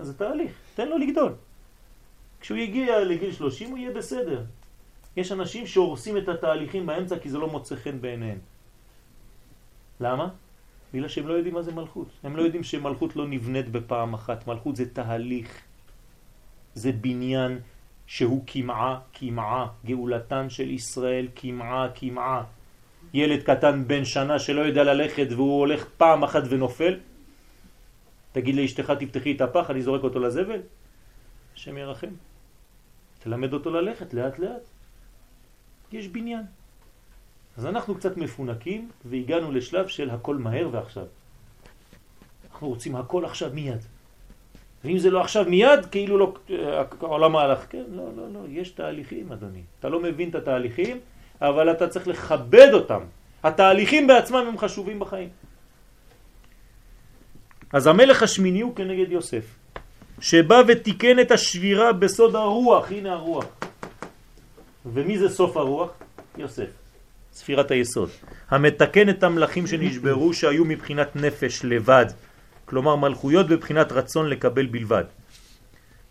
זה תהליך, תן לו לגדול. כשהוא יגיע לגיל 30 הוא יהיה בסדר. יש אנשים שהורסים את התהליכים באמצע כי זה לא מוצא חן בעיניהם. למה? בגלל שהם לא יודעים מה זה מלכות. הם לא יודעים שמלכות לא נבנית בפעם אחת. מלכות זה תהליך. זה בניין שהוא כמעה, כמעה. גאולתן של ישראל, כמעה, כמעה. ילד קטן בן שנה שלא יודע ללכת והוא הולך פעם אחת ונופל, תגיד לאשתך תפתחי את הפח, אני זורק אותו לזבל? השם ירחם. תלמד אותו ללכת לאט לאט. יש בניין. אז אנחנו קצת מפונקים והגענו לשלב של הכל מהר ועכשיו. אנחנו רוצים הכל עכשיו מיד. ואם זה לא עכשיו מיד, כאילו לא, העולם הלך. כן, לא, לא, לא, יש תהליכים, אדוני. אתה לא מבין את התהליכים, אבל אתה צריך לכבד אותם. התהליכים בעצמם הם חשובים בחיים. אז המלך השמיני הוא כנגד יוסף, שבא ותיקן את השבירה בסוד הרוח, הנה הרוח. ומי זה סוף הרוח? יוסף, ספירת היסוד. המתקן את המלאכים שנשברו שהיו מבחינת נפש לבד, כלומר מלכויות בבחינת רצון לקבל בלבד.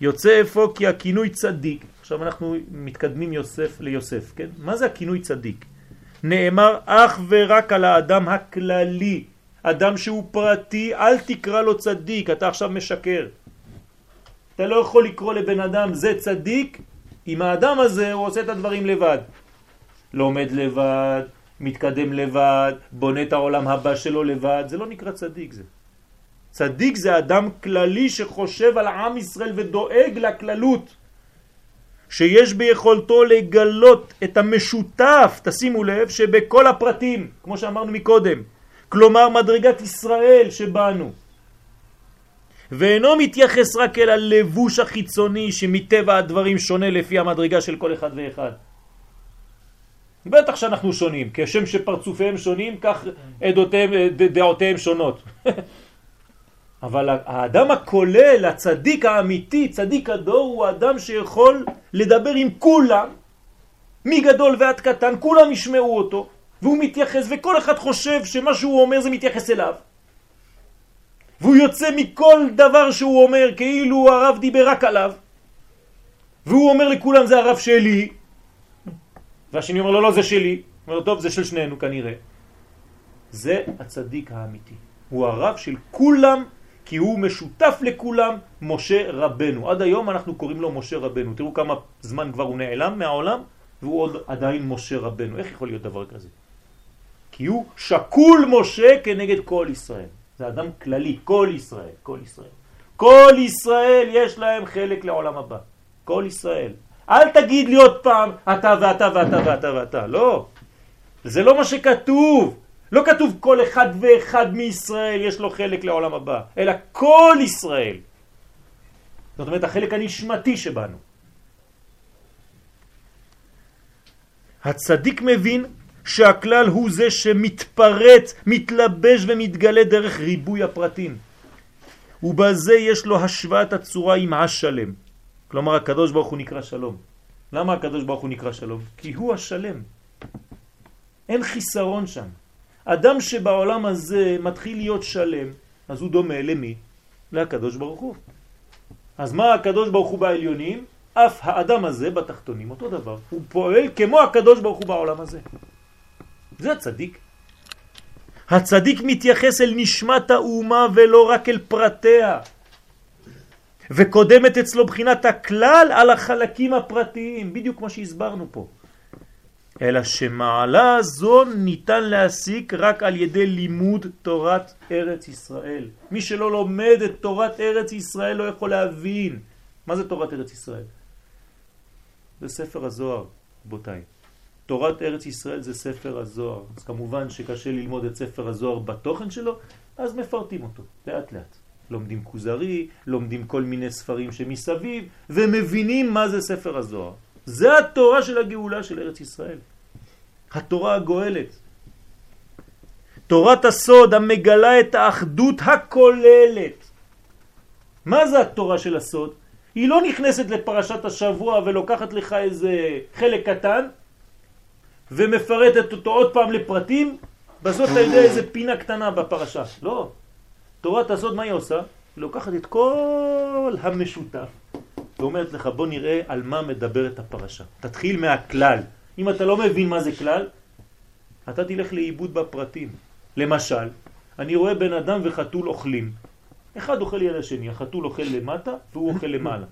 יוצא אפוא כי הכינוי צדיק, עכשיו אנחנו מתקדמים יוסף ליוסף, כן? מה זה הכינוי צדיק? נאמר אך ורק על האדם הכללי, אדם שהוא פרטי, אל תקרא לו צדיק, אתה עכשיו משקר. אתה לא יכול לקרוא לבן אדם זה צדיק, אם האדם הזה הוא עושה את הדברים לבד. לומד לבד, מתקדם לבד, בונה את העולם הבא שלו לבד, זה לא נקרא צדיק זה. צדיק זה אדם כללי שחושב על עם ישראל ודואג לכללות. שיש ביכולתו לגלות את המשותף, תשימו לב, שבכל הפרטים, כמו שאמרנו מקודם, כלומר מדרגת ישראל שבאנו. ואינו מתייחס רק אל הלבוש החיצוני שמטבע הדברים שונה לפי המדרגה של כל אחד ואחד. בטח שאנחנו שונים, כשם שפרצופיהם שונים, כך עדותיהם, דעותיהם שונות. אבל האדם הכולל, הצדיק האמיתי, צדיק הדור, הוא אדם שיכול לדבר עם כולם, מגדול ועד קטן, כולם ישמעו אותו, והוא מתייחס, וכל אחד חושב שמה שהוא אומר זה מתייחס אליו. והוא יוצא מכל דבר שהוא אומר כאילו הרב דיבר רק עליו, והוא אומר לכולם זה הרב שלי, והשני אומר לו לא זה שלי, הוא אומר טוב זה של שנינו כנראה. זה הצדיק האמיתי, הוא הרב של כולם כי הוא משותף לכולם, משה רבנו. עד היום אנחנו קוראים לו משה רבנו. תראו כמה זמן כבר הוא נעלם מהעולם, והוא עוד עדיין משה רבנו. איך יכול להיות דבר כזה? כי הוא שקול משה כנגד כל ישראל. זה אדם כללי, כל ישראל, כל ישראל. כל ישראל יש להם חלק לעולם הבא. כל ישראל. אל תגיד לי עוד פעם, אתה ואתה ואתה ואתה ואתה. לא. זה לא מה שכתוב. לא כתוב כל אחד ואחד מישראל יש לו חלק לעולם הבא, אלא כל ישראל. זאת אומרת החלק הנשמתי שבנו. הצדיק מבין שהכלל הוא זה שמתפרט, מתלבש ומתגלה דרך ריבוי הפרטים. ובזה יש לו השוואת הצורה עם השלם. כלומר הקדוש ברוך הוא נקרא שלום. למה הקדוש ברוך הוא נקרא שלום? כי הוא השלם. אין חיסרון שם. אדם שבעולם הזה מתחיל להיות שלם, אז הוא דומה למי? לקדוש ברוך הוא. אז מה הקדוש ברוך הוא בעליונים? אף האדם הזה בתחתונים, אותו דבר. הוא פועל כמו הקדוש ברוך הוא בעולם הזה. זה הצדיק. הצדיק מתייחס אל נשמת האומה ולא רק אל פרטיה. וקודמת אצלו בחינת הכלל על החלקים הפרטיים, בדיוק כמו שהסברנו פה. אלא שמעלה זו ניתן להסיק רק על ידי לימוד תורת ארץ ישראל. מי שלא לומד את תורת ארץ ישראל לא יכול להבין. מה זה תורת ארץ ישראל? זה ספר הזוהר, רבותיי. תורת ארץ ישראל זה ספר הזוהר. אז כמובן שקשה ללמוד את ספר הזוהר בתוכן שלו, אז מפרטים אותו, לאט לאט. לומדים כוזרי, לומדים כל מיני ספרים שמסביב, ומבינים מה זה ספר הזוהר. זה התורה של הגאולה של ארץ ישראל. התורה הגואלת. תורת הסוד המגלה את האחדות הכוללת. מה זה התורה של הסוד? היא לא נכנסת לפרשת השבוע ולוקחת לך איזה חלק קטן ומפרטת אותו עוד פעם לפרטים, בסוף אתה יודע איזה פינה קטנה בפרשה. לא. תורת הסוד מה היא עושה? היא לוקחת את כל המשותף ואומרת לך בוא נראה על מה מדברת הפרשה. תתחיל מהכלל. אם אתה לא מבין מה זה כלל, אתה תלך לאיבוד בפרטים. למשל, אני רואה בן אדם וחתול אוכלים. אחד אוכל יד השני, החתול אוכל למטה והוא אוכל למעלה.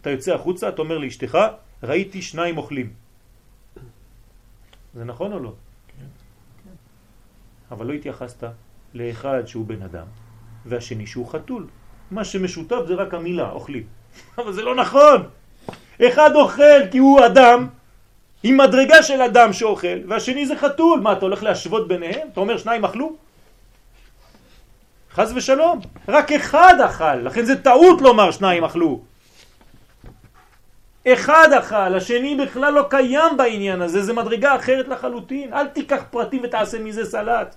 אתה יוצא החוצה, אתה אומר לאשתך, ראיתי שניים אוכלים. זה נכון או לא? כן. אבל לא התייחסת לאחד שהוא בן אדם, והשני שהוא חתול. מה שמשותף זה רק המילה, אוכלים. אבל זה לא נכון! אחד אוכל כי הוא אדם, עם מדרגה של אדם שאוכל, והשני זה חתול. מה, אתה הולך להשוות ביניהם? אתה אומר שניים אכלו? חז ושלום. רק אחד אכל, לכן זה טעות לומר שניים אכלו. אחד אכל, השני בכלל לא קיים בעניין הזה, זה מדרגה אחרת לחלוטין. אל תיקח פרטים ותעשה מזה סלט.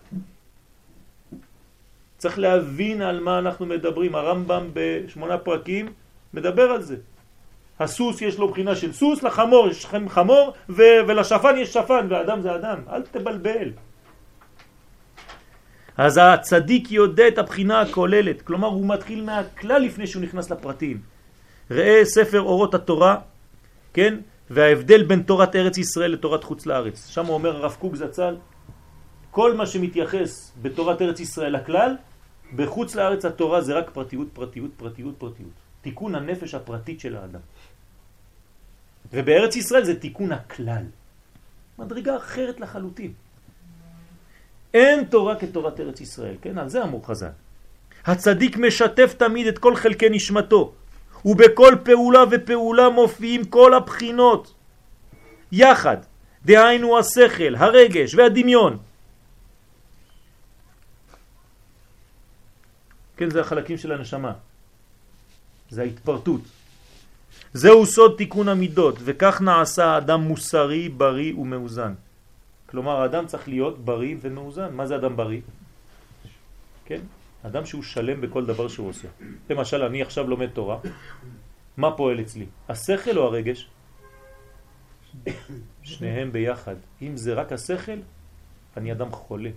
צריך להבין על מה אנחנו מדברים. הרמב"ם בשמונה פרקים מדבר על זה. הסוס יש לו בחינה של סוס, לחמור יש חמור ולשפן יש שפן, ואדם זה אדם. אל תבלבל. אז הצדיק יודע את הבחינה הכוללת, כלומר הוא מתחיל מהכלל לפני שהוא נכנס לפרטים. ראה ספר אורות התורה, כן? וההבדל בין תורת ארץ ישראל לתורת חוץ לארץ. שם אומר הרב קוק זצ"ל, כל מה שמתייחס בתורת ארץ ישראל לכלל, בחוץ לארץ התורה זה רק פרטיות, פרטיות, פרטיות, פרטיות. תיקון הנפש הפרטית של האדם. ובארץ ישראל זה תיקון הכלל. מדרגה אחרת לחלוטין. אין תורה כתורת ארץ ישראל, כן? על זה אמור חז"ל. הצדיק משתף תמיד את כל חלקי נשמתו, ובכל פעולה ופעולה מופיעים כל הבחינות יחד, דהיינו השכל, הרגש והדמיון. כן, זה החלקים של הנשמה. זה ההתפרטות. זהו סוד תיקון המידות, וכך נעשה האדם מוסרי, בריא ומאוזן. כלומר, האדם צריך להיות בריא ומאוזן. מה זה אדם בריא? כן? אדם שהוא שלם בכל דבר שהוא עושה. למשל, אני עכשיו לומד תורה, מה פועל אצלי? השכל או הרגש? שניהם ביחד. אם זה רק השכל, אני אדם חולה.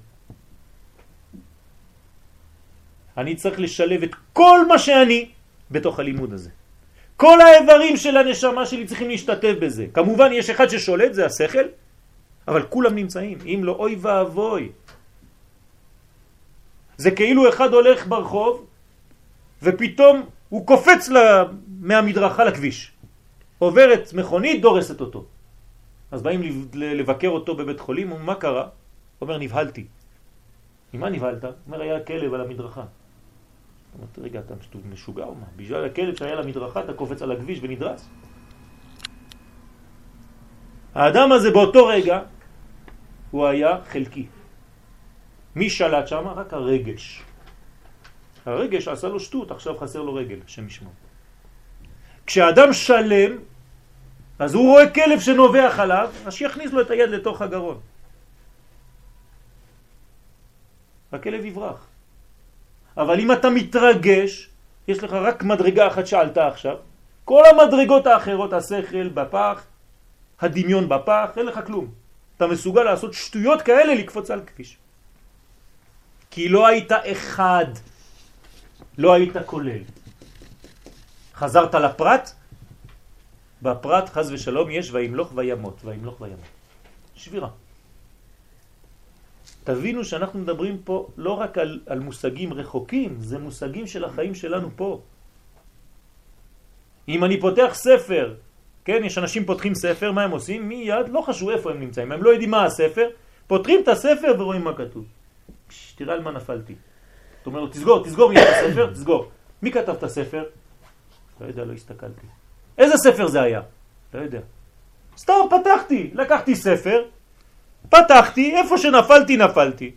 אני צריך לשלב את כל מה שאני בתוך הלימוד הזה. כל האיברים של הנשמה שלי צריכים להשתתף בזה. כמובן יש אחד ששולט, זה השכל, אבל כולם נמצאים. אם לא, אוי ואבוי. זה כאילו אחד הולך ברחוב ופתאום הוא קופץ מהמדרכה לכביש. עוברת מכונית, דורסת אותו. אז באים לבקר אותו בבית חולים, מה קרה? אומר, נבהלתי. ממה נבהלת? אומר, היה כלב על המדרכה. אומרת, רגע, אתה משוגע או מה? בגלל הכלב שהיה למדרכה אתה קופץ על הכביש ונדרס? האדם הזה באותו רגע הוא היה חלקי. מי שלט שם? רק הרגש. הרגש עשה לו שטות, עכשיו חסר לו רגל, השם ישמעו. כשאדם שלם, אז הוא רואה כלב שנובח עליו, אז שיכניס לו את היד לתוך הגרון. הכלב יברח. אבל אם אתה מתרגש, יש לך רק מדרגה אחת שעלתה עכשיו, כל המדרגות האחרות, השכל בפח, הדמיון בפח, אין לך כלום. אתה מסוגל לעשות שטויות כאלה לקפוץ על כביש. כי לא היית אחד, לא היית כולל. חזרת לפרט, בפרט חז ושלום יש וימלוך וימות, וימלוך וימות. שבירה. תבינו שאנחנו מדברים פה לא רק על, על מושגים רחוקים, זה מושגים של החיים שלנו פה. אם אני פותח ספר, כן, יש אנשים פותחים ספר, מה הם עושים? מיד, לא חשוב איפה הם נמצאים, הם לא יודעים מה הספר, פותחים את הספר ורואים מה כתוב. תראה על מה נפלתי. אתה אומר לו, תסגור, תסגור מיד את הספר, תסגור. מי כתב את הספר? לא יודע, לא הסתכלתי. איזה ספר זה היה? לא יודע. סתם פתחתי, לקחתי ספר, פתחתי, איפה שנפלתי, נפלתי.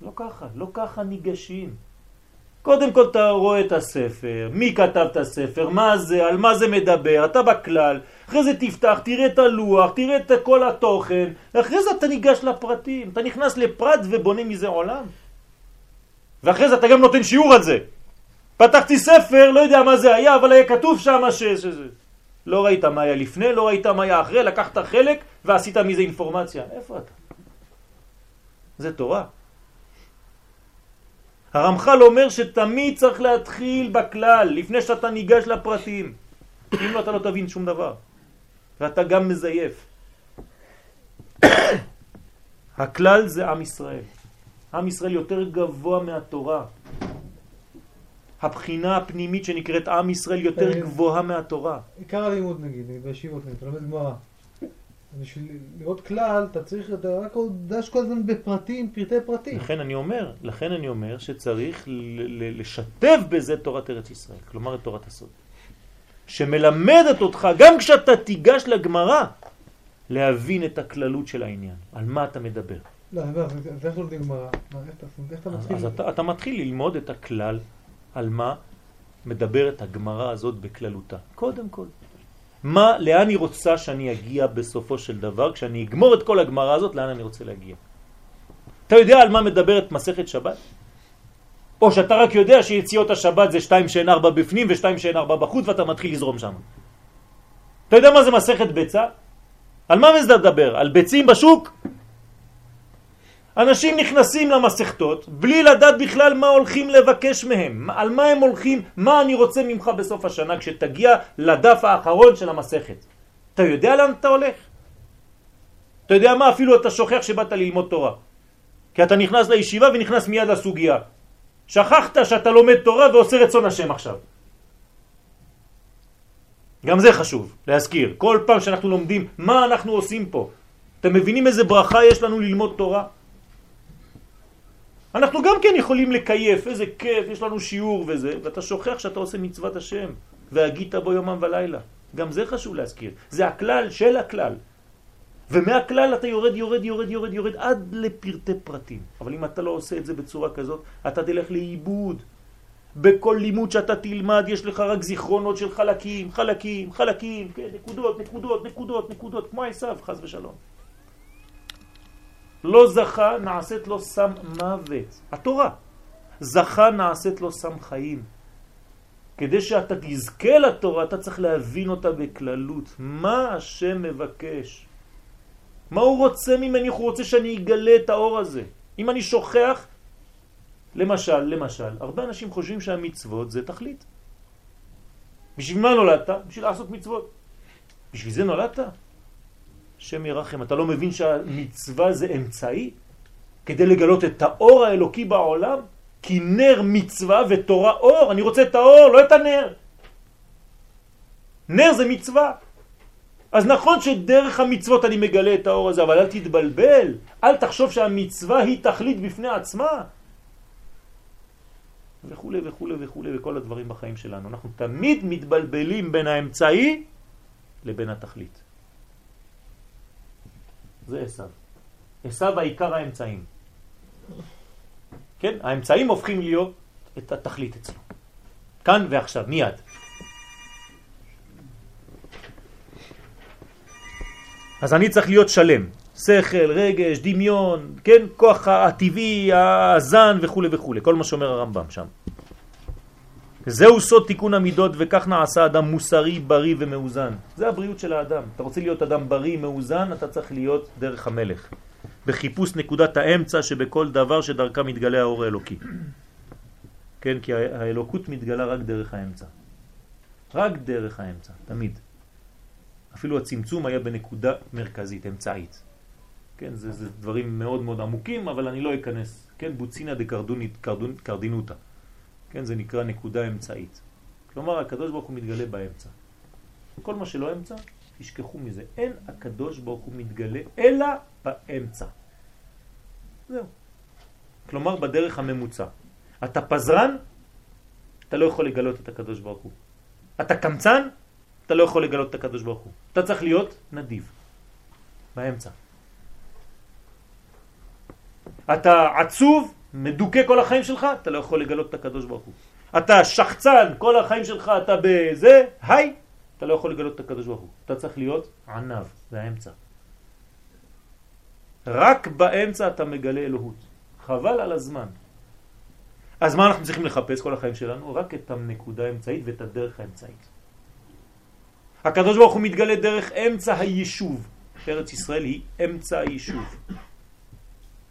לא ככה, לא ככה ניגשים. קודם כל אתה רואה את הספר, מי כתב את הספר, מה זה, על מה זה מדבר, אתה בכלל, אחרי זה תפתח, תראה את הלוח, תראה את כל התוכן, ואחרי זה אתה ניגש לפרטים, אתה נכנס לפרט ובונה מזה עולם. ואחרי זה אתה גם נותן שיעור על זה. פתחתי ספר, לא יודע מה זה היה, אבל היה כתוב שם ש... ש... לא ראית מה היה לפני, לא ראית מה היה אחרי, לקחת חלק ועשית מזה אינפורמציה. איפה אתה? זה תורה. הרמח"ל אומר שתמיד צריך להתחיל בכלל, לפני שאתה ניגש לפרטים. אם לא, אתה לא תבין שום דבר. ואתה גם מזייף. הכלל זה עם ישראל. עם ישראל יותר גבוה מהתורה. הבחינה הפנימית שנקראת עם ישראל יותר גבוהה מהתורה. עיקר הלימוד נגיד, בישיבות אתה לומד גמרא. בשביל לראות כלל, אתה צריך, אתה רק דש כל הזמן בפרטים, פרטי פרטים. לכן אני אומר, לכן אני אומר שצריך לשתף בזה תורת ארץ ישראל, כלומר את תורת הסוד. שמלמדת אותך, גם כשאתה תיגש לגמרא, להבין את הכללות של העניין. על מה אתה מדבר. לא, אז איך לומדים גמרא? איך אתה מתחיל? אז אתה מתחיל ללמוד את הכלל על מה מדברת הגמרא הזאת בכללותה. קודם כל. מה, לאן היא רוצה שאני אגיע בסופו של דבר, כשאני אגמור את כל הגמרא הזאת, לאן אני רוצה להגיע. אתה יודע על מה מדברת מסכת שבת? או שאתה רק יודע שיציאות השבת זה שתיים שאין ארבע בפנים ושתיים שאין ארבע בחוץ ואתה מתחיל לזרום שם. אתה יודע מה זה מסכת ביצה? על מה מדבר? על ביצים בשוק? אנשים נכנסים למסכתות בלי לדעת בכלל מה הולכים לבקש מהם, על מה הם הולכים, מה אני רוצה ממך בסוף השנה כשתגיע לדף האחרון של המסכת. אתה יודע לאן אתה הולך? אתה יודע מה? אפילו אתה שוכח שבאת ללמוד תורה. כי אתה נכנס לישיבה ונכנס מיד לסוגיה. שכחת שאתה לומד תורה ועושה רצון השם עכשיו. גם זה חשוב להזכיר. כל פעם שאנחנו לומדים מה אנחנו עושים פה. אתם מבינים איזה ברכה יש לנו ללמוד תורה? אנחנו גם כן יכולים לקייף, איזה כיף, יש לנו שיעור וזה, ואתה שוכח שאתה עושה מצוות השם, והגית בו יומם ולילה. גם זה חשוב להזכיר. זה הכלל של הכלל. ומהכלל אתה יורד, יורד, יורד, יורד, יורד עד לפרטי פרטים. אבל אם אתה לא עושה את זה בצורה כזאת, אתה תלך לאיבוד. בכל לימוד שאתה תלמד יש לך רק זיכרונות של חלקים, חלקים, חלקים, כן, נקודות, נקודות, נקודות, נקודות, כמו עשיו, חס ושלום. לא זכה, נעשית לו סם מוות. התורה. זכה, נעשית לו סם חיים. כדי שאתה תזכה לתורה, אתה צריך להבין אותה בכללות. מה השם מבקש? מה הוא רוצה ממני? הוא רוצה שאני אגלה את האור הזה. אם אני שוכח, למשל, למשל, הרבה אנשים חושבים שהמצוות זה תכלית. בשביל מה נולדת? בשביל לעשות מצוות. בשביל זה נולדת? השם ירחם, אתה לא מבין שהמצווה זה אמצעי? כדי לגלות את האור האלוקי בעולם? כי נר מצווה ותורה אור, אני רוצה את האור, לא את הנר. נר זה מצווה. אז נכון שדרך המצוות אני מגלה את האור הזה, אבל אל תתבלבל, אל תחשוב שהמצווה היא תכלית בפני עצמה. וכו' וכו' וכו' וכל הדברים בחיים שלנו. אנחנו תמיד מתבלבלים בין האמצעי לבין התכלית. זה עשיו. עשיו העיקר האמצעים. כן? האמצעים הופכים להיות את התכלית אצלו. כאן ועכשיו, מיד. אז אני צריך להיות שלם. שכל, רגש, דמיון, כן? כוח הטבעי, הזן וכו' וכו'. כל מה שאומר הרמב"ם שם. זהו סוד תיקון המידות וכך נעשה אדם מוסרי, בריא ומאוזן. זה הבריאות של האדם. אתה רוצה להיות אדם בריא, מאוזן, אתה צריך להיות דרך המלך. בחיפוש נקודת האמצע שבכל דבר שדרכה מתגלה האור האלוקי. כן, כי האלוקות מתגלה רק דרך האמצע. רק דרך האמצע, תמיד. אפילו הצמצום היה בנקודה מרכזית, אמצעית. כן, זה, זה דברים מאוד מאוד עמוקים, אבל אני לא אכנס. כן, בוצינה דקרדינותא. כן, זה נקרא נקודה אמצעית. כלומר, הקדוש ברוך הוא מתגלה באמצע. כל מה שלא אמצע, תשכחו מזה. אין הקדוש ברוך הוא מתגלה אלא באמצע. זהו. כלומר, בדרך הממוצע. אתה פזרן, אתה לא יכול לגלות את הקדוש ברוך הוא. אתה קמצן, אתה לא יכול לגלות את הקדוש ברוך הוא. אתה צריך להיות נדיב, באמצע. אתה עצוב, מדוכא כל החיים שלך, אתה לא יכול לגלות את הקדוש ברוך הוא. אתה שחצן, כל החיים שלך אתה בזה, היי, אתה לא יכול לגלות את הקדוש ברוך הוא. אתה צריך להיות ענב, זה האמצע. רק באמצע אתה מגלה אלוהות. חבל על הזמן. אז מה אנחנו צריכים לחפש כל החיים שלנו? רק את הנקודה האמצעית ואת הדרך האמצעית. הקדוש ברוך הוא מתגלה דרך אמצע היישוב. ארץ ישראל היא אמצע היישוב.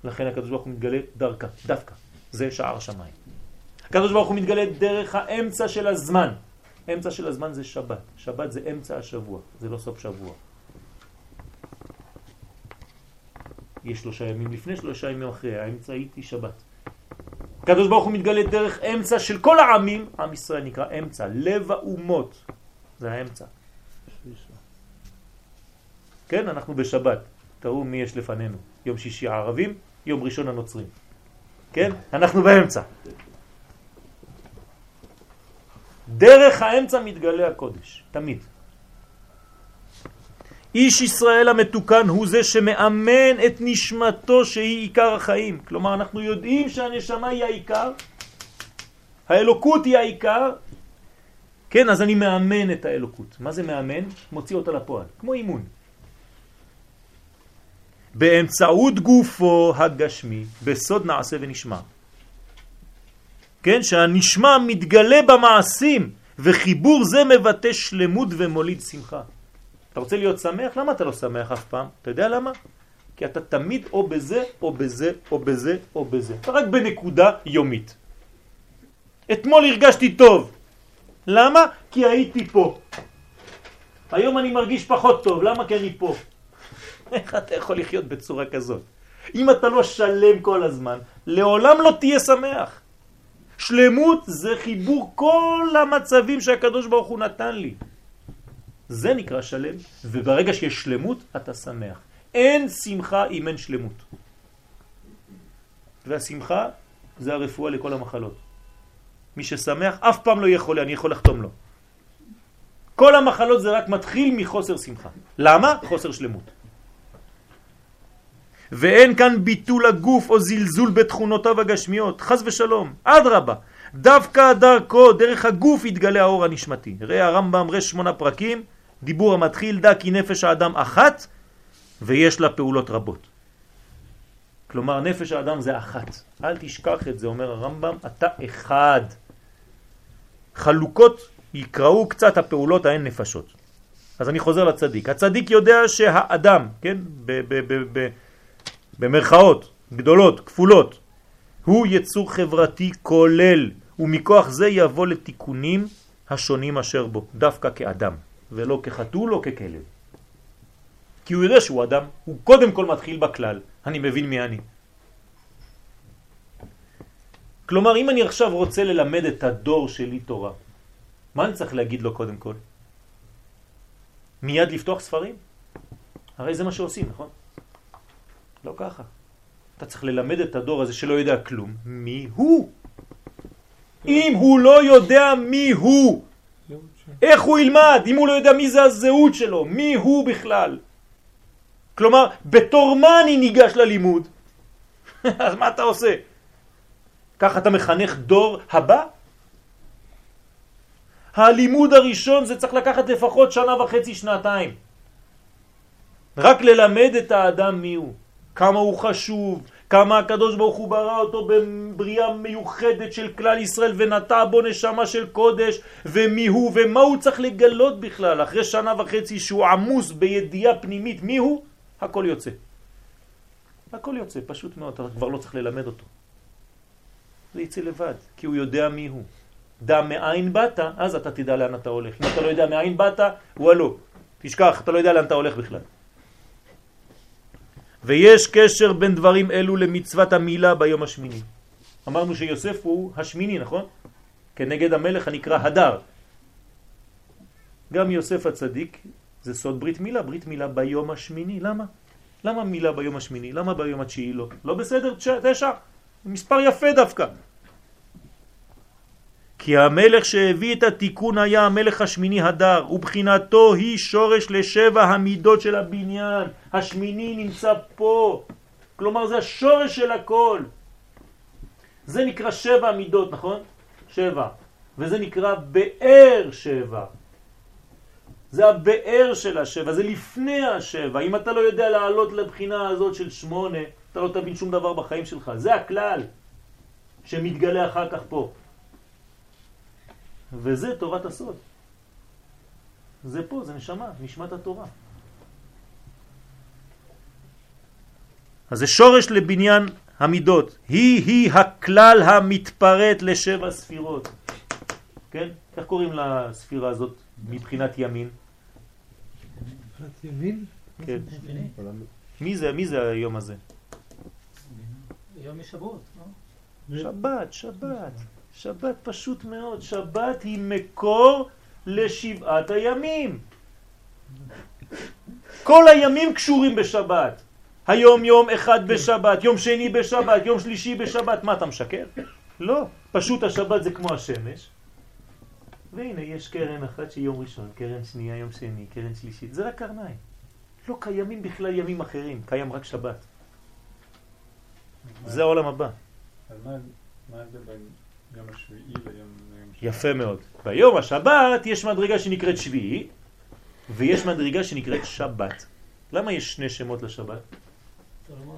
לכן הקדוש ברוך הוא מתגלה דרכה, דווקא. זה שער שמיים. הקדוש ברוך הוא מתגלה דרך האמצע של הזמן. אמצע של הזמן זה שבת. שבת זה אמצע השבוע, זה לא סוף שבוע. יש שלושה ימים לפני, שלושה ימים אחרי, האמצעית היא שבת. הקדוש ברוך הוא מתגלה דרך אמצע של כל העמים, עם ישראל נקרא אמצע, לב האומות, זה האמצע. כן, אנחנו בשבת, תראו מי יש לפנינו, יום שישי הערבים, יום ראשון הנוצרים. כן, אנחנו באמצע. דרך האמצע מתגלה הקודש, תמיד. איש ישראל המתוקן הוא זה שמאמן את נשמתו שהיא עיקר החיים. כלומר, אנחנו יודעים שהנשמה היא העיקר, האלוקות היא העיקר, כן, אז אני מאמן את האלוקות. מה זה מאמן? מוציא אותה לפועל, כמו אימון. באמצעות גופו הגשמי, בסוד נעשה ונשמע. כן, שהנשמע מתגלה במעשים, וחיבור זה מבטא שלמות ומוליד שמחה. אתה רוצה להיות שמח? למה אתה לא שמח אף פעם? אתה יודע למה? כי אתה תמיד או בזה, או בזה, או בזה, או בזה. אתה רק בנקודה יומית. אתמול הרגשתי טוב. למה? כי הייתי פה. היום אני מרגיש פחות טוב. למה? כי אני פה. איך אתה יכול לחיות בצורה כזאת? אם אתה לא שלם כל הזמן, לעולם לא תהיה שמח. שלמות זה חיבור כל המצבים שהקדוש ברוך הוא נתן לי. זה נקרא שלם, וברגע שיש שלמות אתה שמח. אין שמחה אם אין שלמות. והשמחה זה הרפואה לכל המחלות. מי ששמח אף פעם לא יהיה חולה, אני יכול לחתום לו. כל המחלות זה רק מתחיל מחוסר שמחה. למה? חוסר שלמות. ואין כאן ביטול הגוף או זלזול בתכונותיו הגשמיות, חז ושלום, עד רבה. דווקא דרכו, דרך הגוף, יתגלה האור הנשמתי. ראה הרמב"ם רש שמונה פרקים, דיבור המתחיל דע כי נפש האדם אחת ויש לה פעולות רבות. כלומר נפש האדם זה אחת, אל תשכח את זה, אומר הרמב"ם, אתה אחד. חלוקות יקראו קצת הפעולות ההן נפשות. אז אני חוזר לצדיק. הצדיק יודע שהאדם, כן, במרכאות גדולות, כפולות, הוא יצור חברתי כולל, ומכוח זה יבוא לתיקונים השונים אשר בו, דווקא כאדם. ולא כחתול או ככלב. כי הוא יודע שהוא אדם, הוא קודם כל מתחיל בכלל, אני מבין מי אני. כלומר, אם אני עכשיו רוצה ללמד את הדור שלי תורה, מה אני צריך להגיד לו קודם כל? מיד לפתוח ספרים? הרי זה מה שעושים, נכון? לא ככה. אתה צריך ללמד את הדור הזה שלא יודע כלום, מי הוא? אם הוא לא יודע מי הוא, איך הוא ילמד אם הוא לא יודע מי זה הזהות שלו, מי הוא בכלל? כלומר, בתור מה אני ניגש ללימוד? אז מה אתה עושה? ככה אתה מחנך דור הבא? הלימוד הראשון זה צריך לקחת לפחות שנה וחצי, שנתיים. רק ללמד את האדם מי הוא, כמה הוא חשוב, כמה הקדוש ברוך הוא ברא אותו בבריאה מיוחדת של כלל ישראל ונטע בו נשמה של קודש ומי הוא ומה הוא צריך לגלות בכלל אחרי שנה וחצי שהוא עמוס בידיעה פנימית מי הוא, הכל יוצא. הכל יוצא, פשוט מאוד, אתה כבר לא צריך ללמד אותו. זה יצא לבד, כי הוא יודע מי הוא. דע מאין באת, אז אתה תדע לאן אתה הולך. אם אתה לא יודע מאין באת, וואלו, תשכח, אתה לא יודע לאן אתה הולך בכלל. ויש קשר בין דברים אלו למצוות המילה ביום השמיני. אמרנו שיוסף הוא השמיני, נכון? כנגד המלך הנקרא הדר. גם יוסף הצדיק זה סוד ברית מילה, ברית מילה ביום השמיני. למה? למה מילה ביום השמיני? למה ביום התשיעי לא? לא בסדר, תשע. מספר יפה דווקא. כי המלך שהביא את התיקון היה המלך השמיני הדר, ובחינתו היא שורש לשבע המידות של הבניין. השמיני נמצא פה, כלומר זה השורש של הכל. זה נקרא שבע המידות, נכון? שבע. וזה נקרא באר שבע. זה הבאר של השבע, זה לפני השבע. אם אתה לא יודע לעלות לבחינה הזאת של שמונה, אתה לא תבין שום דבר בחיים שלך. זה הכלל שמתגלה אחר כך פה. וזה תורת הסוד. זה פה, זה נשמה, נשמת התורה. אז זה שורש לבניין המידות. היא-היא הכלל המתפרט לשבע ספירות. כן? איך קוראים לספירה הזאת מבחינת ימין? מבחינת ימין? כן. מי זה, מי זה היום הזה? יום משבועות, לא? שבת, שבת. שבת פשוט מאוד. שבת היא מקור לשבעת הימים. כל הימים קשורים בשבת. היום יום אחד בשבת, יום שני בשבת, יום שלישי בשבת. מה, אתה משקר? לא. פשוט השבת זה כמו השמש. והנה, יש קרן אחת שהיא יום ראשון, קרן שנייה יום שני, קרן שלישית. זה רק קרניים. לא קיימים בכלל ימים אחרים, קיים רק שבת. זה העולם הבא. אז מה ההבדל בין יום השביעי שבת? יפה מאוד. ביום השבת יש מדרגה שנקראת שביעי, ויש מדרגה שנקראת שבת. למה יש שני שמות לשבת? זה לא.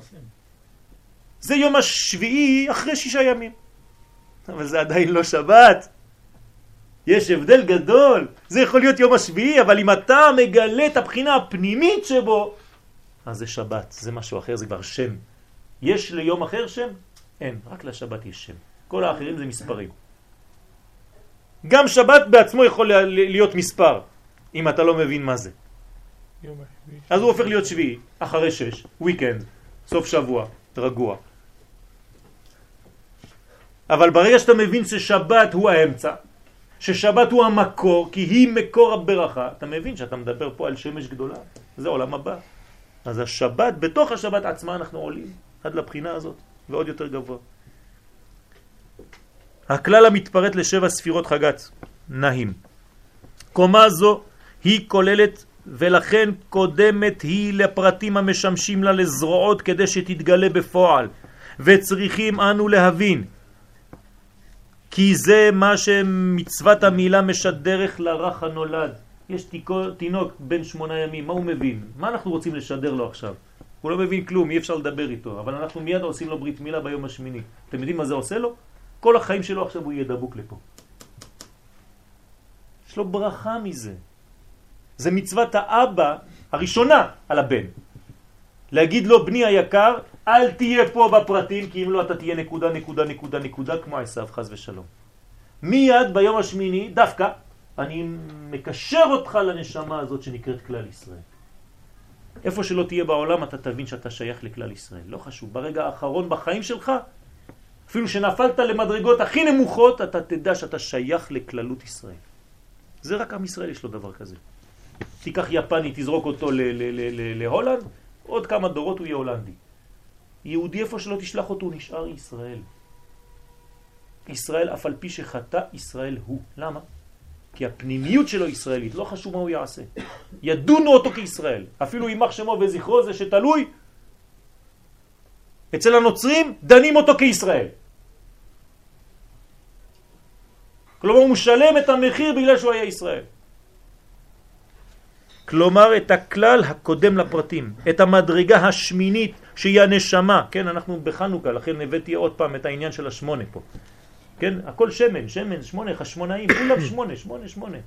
זה יום השביעי אחרי שישה ימים. אבל זה עדיין לא שבת. יש הבדל גדול. זה יכול להיות יום השביעי, אבל אם אתה מגלה את הבחינה הפנימית שבו, אז זה שבת, זה משהו אחר, זה כבר שם. יש ליום אחר שם? אין, רק לשבת יש שם. כל האחרים זה מספרים. גם שבת בעצמו יכול לה- להיות מספר, אם אתה לא מבין מה זה. אז הוא הופך להיות שביעי, אחרי שש, weekend, סוף שבוע, רגוע. אבל ברגע שאתה מבין ששבת הוא האמצע, ששבת הוא המקור, כי היא מקור הברכה, אתה מבין שאתה מדבר פה על שמש גדולה, זה עולם הבא. אז השבת, בתוך השבת עצמה אנחנו עולים עד לבחינה הזאת, ועוד יותר גבוה. הכלל המתפרט לשבע ספירות חגת, נהים. קומה זו היא כוללת ולכן קודמת היא לפרטים המשמשים לה לזרועות כדי שתתגלה בפועל וצריכים אנו להבין כי זה מה שמצוות המילה משדרך לרך הנולד יש תיקו, תינוק בן שמונה ימים, מה הוא מבין? מה אנחנו רוצים לשדר לו עכשיו? הוא לא מבין כלום, אי אפשר לדבר איתו אבל אנחנו מיד עושים לו ברית מילה ביום השמיני אתם יודעים מה זה עושה לו? כל החיים שלו עכשיו הוא יהיה דבוק לפה יש לו ברכה מזה זה מצוות האבא הראשונה על הבן. להגיד לו, בני היקר, אל תהיה פה בפרטים, כי אם לא אתה תהיה נקודה, נקודה, נקודה, נקודה, כמו עשיו, חס ושלום. מיד ביום השמיני, דווקא, אני מקשר אותך לנשמה הזאת שנקראת כלל ישראל. איפה שלא תהיה בעולם אתה תבין שאתה שייך לכלל ישראל. לא חשוב, ברגע האחרון בחיים שלך, אפילו שנפלת למדרגות הכי נמוכות, אתה תדע שאתה שייך לכללות ישראל. זה רק עם ישראל יש לו דבר כזה. תיקח יפני, תזרוק אותו להולנד, עוד כמה דורות הוא יהיה הולנדי. יהודי איפה שלא תשלח אותו הוא נשאר ישראל. ישראל אף על פי שחטא ישראל הוא. למה? כי הפנימיות שלו ישראלית, לא חשוב מה הוא יעשה. ידונו אותו כישראל. אפילו יימח שמו וזכרו זה שתלוי. אצל הנוצרים דנים אותו כישראל. כלומר הוא משלם את המחיר בגלל שהוא היה ישראל. כלומר את הכלל הקודם לפרטים, את המדרגה השמינית שהיא הנשמה, כן, אנחנו בחנוכה, לכן הבאתי עוד פעם את העניין של השמונה פה, כן, הכל שמן, שמן, שמונה, חשמונאים, כולם שמונה, שמונה, שמונה,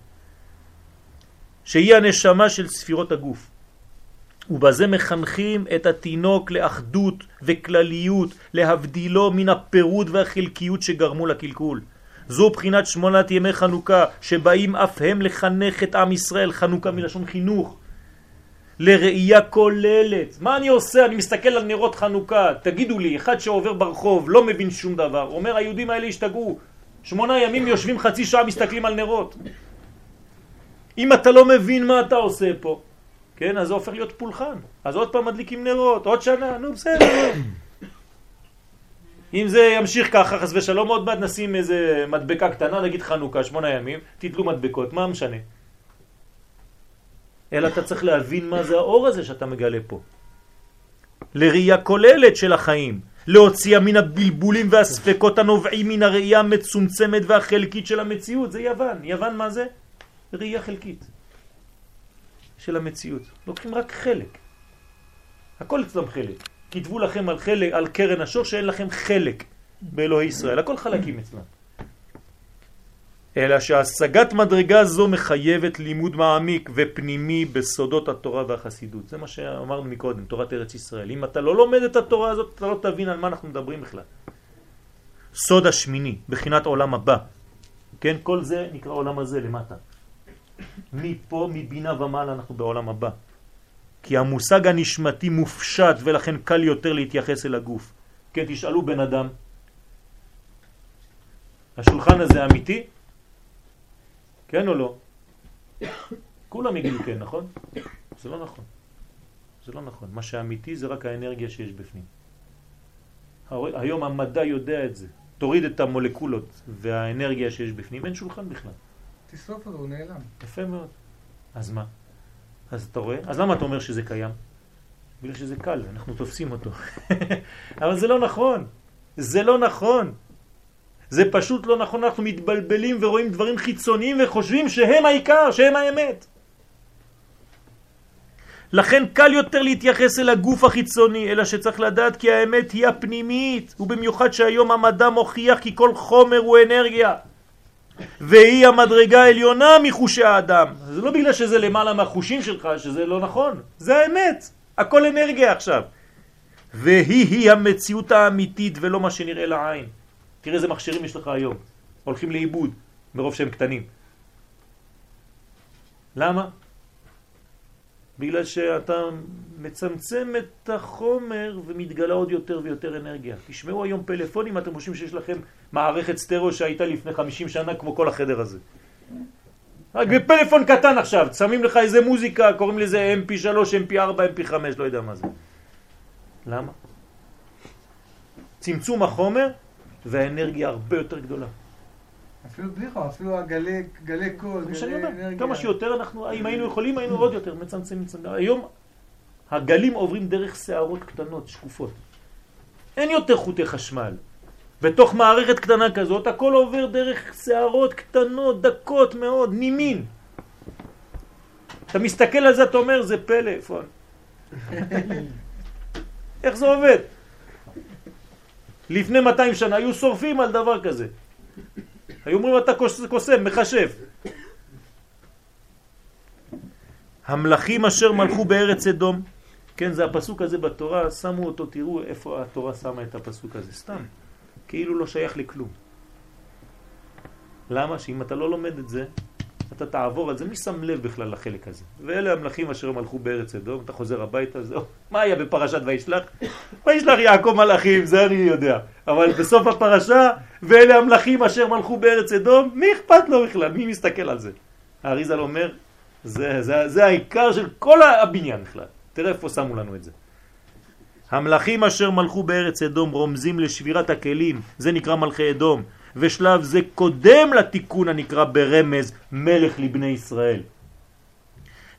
שהיא הנשמה של ספירות הגוף. ובזה מחנכים את התינוק לאחדות וכלליות, להבדילו מן הפירוד והחלקיות שגרמו לקלקול. זו בחינת שמונת ימי חנוכה, שבאים אף הם לחנך את עם ישראל, חנוכה מלשון חינוך, לראייה כוללת. מה אני עושה? אני מסתכל על נרות חנוכה. תגידו לי, אחד שעובר ברחוב, לא מבין שום דבר, אומר היהודים האלה השתגעו. שמונה ימים יושבים חצי שעה מסתכלים על נרות. אם אתה לא מבין מה אתה עושה פה, כן, אז זה הופך להיות פולחן. אז עוד פעם מדליקים נרות, עוד שנה, נו בסדר. אם זה ימשיך ככה, חס ושלום, עוד מעט נשים איזה מדבקה קטנה, נגיד חנוכה, שמונה ימים, תתלו מדבקות, מה משנה? אלא אתה צריך להבין מה זה האור הזה שאתה מגלה פה. לראייה כוללת של החיים, להוציאה מן הבלבולים והספקות הנובעים מן הראייה המצומצמת והחלקית של המציאות, זה יוון. יוון מה זה? ראייה חלקית של המציאות. לוקחים רק חלק. הכל אצלם חלק. כתבו לכם על חלק, על קרן השור שאין לכם חלק באלוהי ישראל, הכל חלקים אצלם. אלא שהשגת מדרגה זו מחייבת לימוד מעמיק ופנימי בסודות התורה והחסידות. זה מה שאמרנו מקודם, תורת ארץ ישראל. אם אתה לא לומד את התורה הזאת, אתה לא תבין על מה אנחנו מדברים בכלל. סוד השמיני, בחינת עולם הבא. כן, כל זה נקרא עולם הזה למטה. מפה, מבינה ומעלה, אנחנו בעולם הבא. כי המושג הנשמתי מופשט ולכן קל יותר להתייחס אל הגוף. כן, תשאלו בן אדם, השולחן הזה אמיתי? כן או לא? כולם יגידו כן, נכון? זה לא נכון. זה לא נכון. מה שאמיתי זה רק האנרגיה שיש בפנים. היום המדע יודע את זה. תוריד את המולקולות והאנרגיה שיש בפנים, אין שולחן בכלל. תשרוף אותו, הוא נעלם. יפה מאוד. אז מה? אז אתה רואה? אז למה אתה אומר שזה קיים? בגלל שזה קל, אנחנו תופסים אותו. אבל זה לא נכון. זה לא נכון. זה פשוט לא נכון, אנחנו מתבלבלים ורואים דברים חיצוניים וחושבים שהם העיקר, שהם האמת. לכן קל יותר להתייחס אל הגוף החיצוני, אלא שצריך לדעת כי האמת היא הפנימית, ובמיוחד שהיום המדע מוכיח כי כל חומר הוא אנרגיה, והיא המדרגה העליונה מחושי האדם. זה לא בגלל שזה למעלה מהחושים שלך, שזה לא נכון, זה האמת, הכל אנרגיה עכשיו. והיא-היא המציאות האמיתית ולא מה שנראה לעין. תראה איזה מכשירים יש לך היום, הולכים לאיבוד מרוב שהם קטנים. למה? בגלל שאתה מצמצם את החומר ומתגלה עוד יותר ויותר אנרגיה. תשמעו היום פלאפונים, אתם חושבים שיש לכם מערכת סטריאו שהייתה לפני 50 שנה כמו כל החדר הזה. רק בפלאפון קטן עכשיו, שמים לך איזה מוזיקה, קוראים לזה mp3, mp4, mp5, לא יודע מה זה. למה? צמצום החומר והאנרגיה הרבה יותר גדולה. אפילו בדיחה, אפילו הגלי, גלי קול, גלי אנרגיה. כמה שיותר אנחנו, אם היינו יכולים, היינו עוד יותר מצמצמים. היום הגלים עוברים דרך שערות קטנות, שקופות. אין יותר חוטי חשמל. בתוך מערכת קטנה כזאת, הכל עובר דרך שערות קטנות, דקות מאוד, נימין. אתה מסתכל על זה, אתה אומר, זה פלאפון. איך זה עובד? לפני 200 שנה היו שורפים על דבר כזה. היו אומרים אתה קוסם, מחשב. המלאכים אשר מלכו בארץ אדום, כן, זה הפסוק הזה בתורה, שמו אותו, תראו איפה התורה שמה את הפסוק הזה, סתם, כאילו לא שייך לכלום. למה? שאם אתה לא לומד את זה, אתה תעבור על זה, מי שם לב בכלל לחלק הזה? ואלה המלאכים אשר מלכו בארץ אדום, אתה חוזר הביתה, זהו. מה היה בפרשת וישלח? וישלח יעקב מלאכים, זה אני יודע. אבל בסוף הפרשה, ואלה המלאכים אשר מלכו בארץ אדום, מי אכפת לו בכלל? מי מסתכל על זה? האריזל אומר, זה, זה, זה העיקר של כל הבניין בכלל. תראה איפה שמו לנו את זה. המלאכים אשר מלכו בארץ אדום רומזים לשבירת הכלים, זה נקרא מלכי אדום. ושלב זה קודם לתיקון הנקרא ברמז מלך לבני ישראל.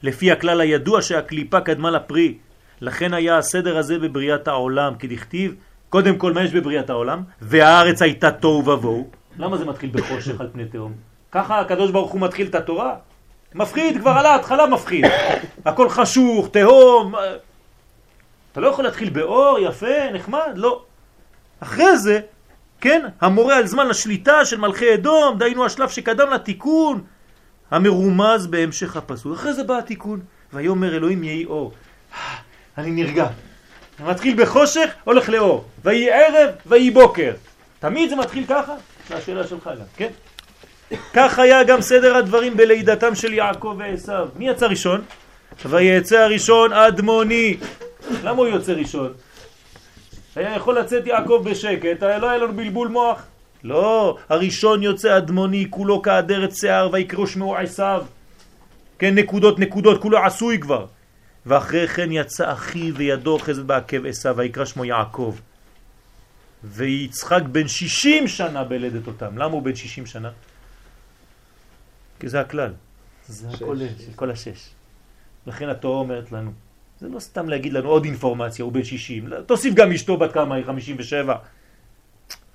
לפי הכלל הידוע שהקליפה קדמה לפרי, לכן היה הסדר הזה בבריאת העולם, כדכתיב, קודם כל מה יש בבריאת העולם? והארץ הייתה תוהו ובוהו. למה זה מתחיל בחושך על פני תהום? ככה הקדוש ברוך הוא מתחיל את התורה? מפחיד, כבר על ההתחלה מפחיד. הכל חשוך, תהום. אתה לא יכול להתחיל באור, יפה, נחמד, לא. אחרי זה כן? המורה על זמן השליטה של מלכי אדום, דהיינו השלב שקדם לתיקון, המרומז בהמשך הפסוק. אחרי זה בא התיקון, ויאמר אלוהים יהי אור. אני נרגע. מתחיל בחושך, הולך לאור. ויהי ערב, ויהי בוקר. תמיד זה מתחיל ככה? זו השאלה שלך גם, כן? כך היה גם סדר הדברים בלידתם של יעקב ועשיו. מי יצא ראשון? ויצא הראשון אדמוני. למה הוא יוצא ראשון? היה יכול לצאת יעקב בשקט, לא היה לנו בלבול מוח. לא, הראשון יוצא אדמוני, כולו כאדרת שיער, ויקראו שמו עשיו. כן, נקודות נקודות, כולו עשוי כבר. ואחרי כן יצא אחי וידו חסד בעקב עשיו, ויקרא שמו יעקב. ויצחק בן 60 שנה בלדת אותם. למה הוא בן 60 שנה? כי זה הכלל. זה הכל, כל השש. לכן התורה אומרת לנו, זה לא סתם להגיד לנו עוד אינפורמציה, הוא בן 60. לא, תוסיף גם אשתו בת כמה, היא 57.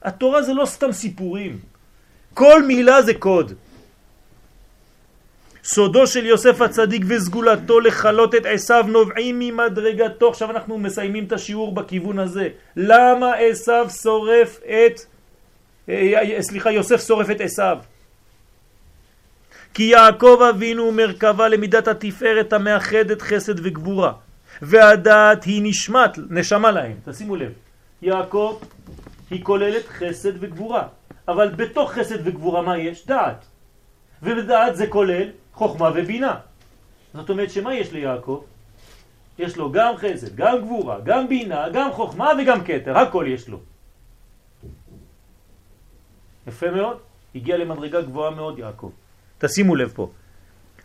התורה זה לא סתם סיפורים. כל מילה זה קוד. סודו של יוסף הצדיק וסגולתו לחלות את עשיו נובעים ממדרגתו. עכשיו אנחנו מסיימים את השיעור בכיוון הזה. למה עשיו שורף את... אה, סליחה, יוסף שורף את עשיו? כי יעקב אבינו מרכבה למידת התפארת המאחדת חסד וגבורה. והדעת היא נשמת, נשמה להם. תשימו לב, יעקב היא כוללת חסד וגבורה. אבל בתוך חסד וגבורה מה יש? דעת. ובדעת זה כולל חוכמה ובינה. זאת אומרת שמה יש ליעקב? יש לו גם חסד, גם גבורה, גם בינה, גם חוכמה וגם קטר, הכל יש לו. יפה מאוד, הגיע למדרגה גבוהה מאוד יעקב. תשימו לב פה.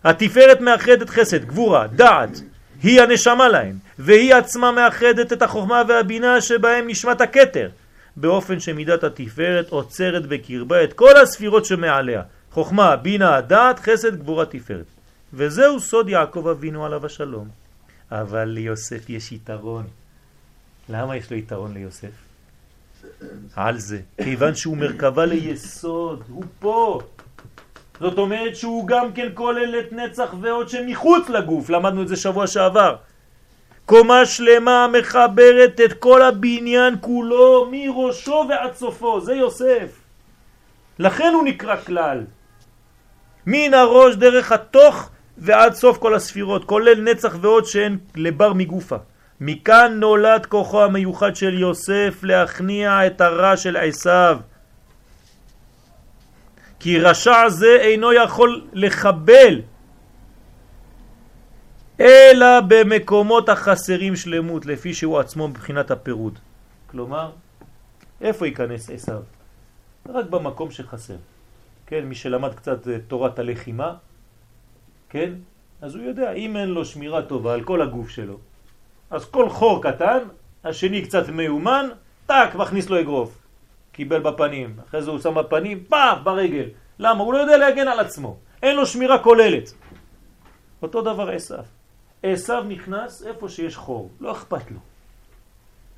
התפארת מאחדת חסד, גבורה, דעת, היא הנשמה להם, והיא עצמה מאחדת את החוכמה והבינה שבהם נשמת הקטר, באופן שמידת התפארת עוצרת בקרבה את כל הספירות שמעליה, חוכמה, בינה, דעת, חסד, גבורה, תפארת. וזהו סוד יעקב אבינו עליו השלום. אבל ליוסף יש יתרון. למה יש לו יתרון ליוסף? על זה. כיוון שהוא מרכבה ליסוד, הוא פה. זאת אומרת שהוא גם כן כולל את נצח ועוד שמחוץ לגוף, למדנו את זה שבוע שעבר. קומה שלמה מחברת את כל הבניין כולו מראשו ועד סופו, זה יוסף. לכן הוא נקרא כלל. מן הראש דרך התוך ועד סוף כל הספירות, כולל נצח ועוד שהן לבר מגופה. מכאן נולד כוחו המיוחד של יוסף להכניע את הרע של עשיו. כי רשע זה אינו יכול לחבל אלא במקומות החסרים שלמות, לפי שהוא עצמו מבחינת הפירוד. כלומר, איפה ייכנס עשיו? רק במקום שחסר. כן, מי שלמד קצת אה, תורת הלחימה, כן, אז הוא יודע, אם אין לו שמירה טובה על כל הגוף שלו, אז כל חור קטן, השני קצת מיומן, טק, מכניס לו אגרוף. קיבל בפנים, אחרי זה הוא שם בפנים, פאף, ברגל. למה? הוא לא יודע להגן על עצמו. אין לו שמירה כוללת. אותו דבר עשיו. עשיו נכנס איפה שיש חור, לא אכפת לו.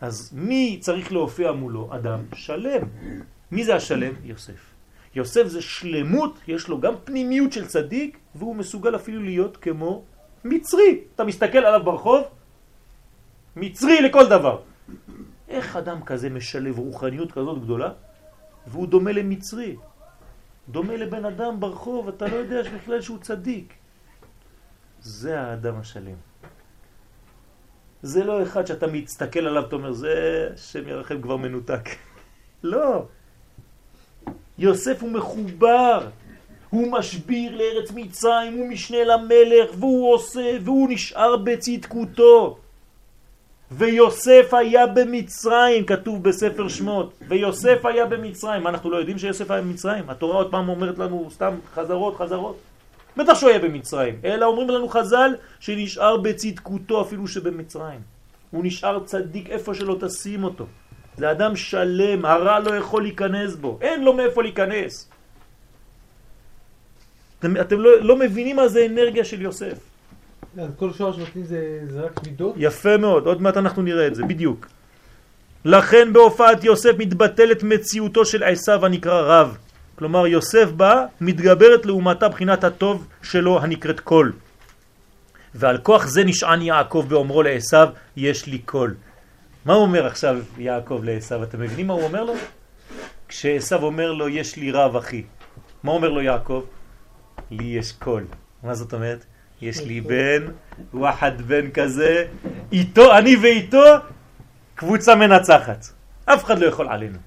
אז מי צריך להופיע מולו? אדם שלם. מי זה השלם? יוסף. יוסף זה שלמות, יש לו גם פנימיות של צדיק, והוא מסוגל אפילו להיות כמו מצרי. אתה מסתכל עליו ברחוב, מצרי לכל דבר. איך אדם כזה משלב רוחניות כזאת גדולה, והוא דומה למצרי? דומה לבן אדם ברחוב, אתה לא יודע בכלל שהוא צדיק. זה האדם השלם. זה לא אחד שאתה מסתכל עליו, אתה אומר, זה שם ירחם כבר מנותק. לא. יוסף הוא מחובר, הוא משביר לארץ מצרים, הוא משנה למלך, והוא עושה, והוא נשאר בצדקותו. ויוסף היה במצרים, כתוב בספר שמות, ויוסף היה במצרים. מה, אנחנו לא יודעים שיוסף היה במצרים? התורה עוד פעם אומרת לנו סתם חזרות, חזרות. בטח שהוא היה במצרים, אלא אומרים לנו חז"ל שנשאר בצדקותו אפילו שבמצרים. הוא נשאר צדיק איפה שלא תשים אותו. זה אדם שלם, הרע לא יכול להיכנס בו, אין לו מאיפה להיכנס. אתם, אתם לא, לא מבינים מה זה אנרגיה של יוסף. אז כל שורש נותנים זה, זה רק מידות? יפה מאוד, עוד מעט אנחנו נראה את זה, בדיוק. לכן בהופעת יוסף מתבטלת מציאותו של עשיו הנקרא רב. כלומר יוסף בא, מתגברת לעומתה בחינת הטוב שלו הנקראת קול. ועל כוח זה נשען יעקב באומרו לעשיו, יש לי קול. מה הוא אומר עכשיו יעקב לעשיו? אתם מבינים מה הוא אומר לו? כשעשיו אומר לו, יש לי רב אחי. מה אומר לו יעקב? לי יש קול. מה זאת אומרת? יש לי בן, וואחד בן כזה, איתו, אני ואיתו, קבוצה מנצחת. אף אחד לא יכול עלינו.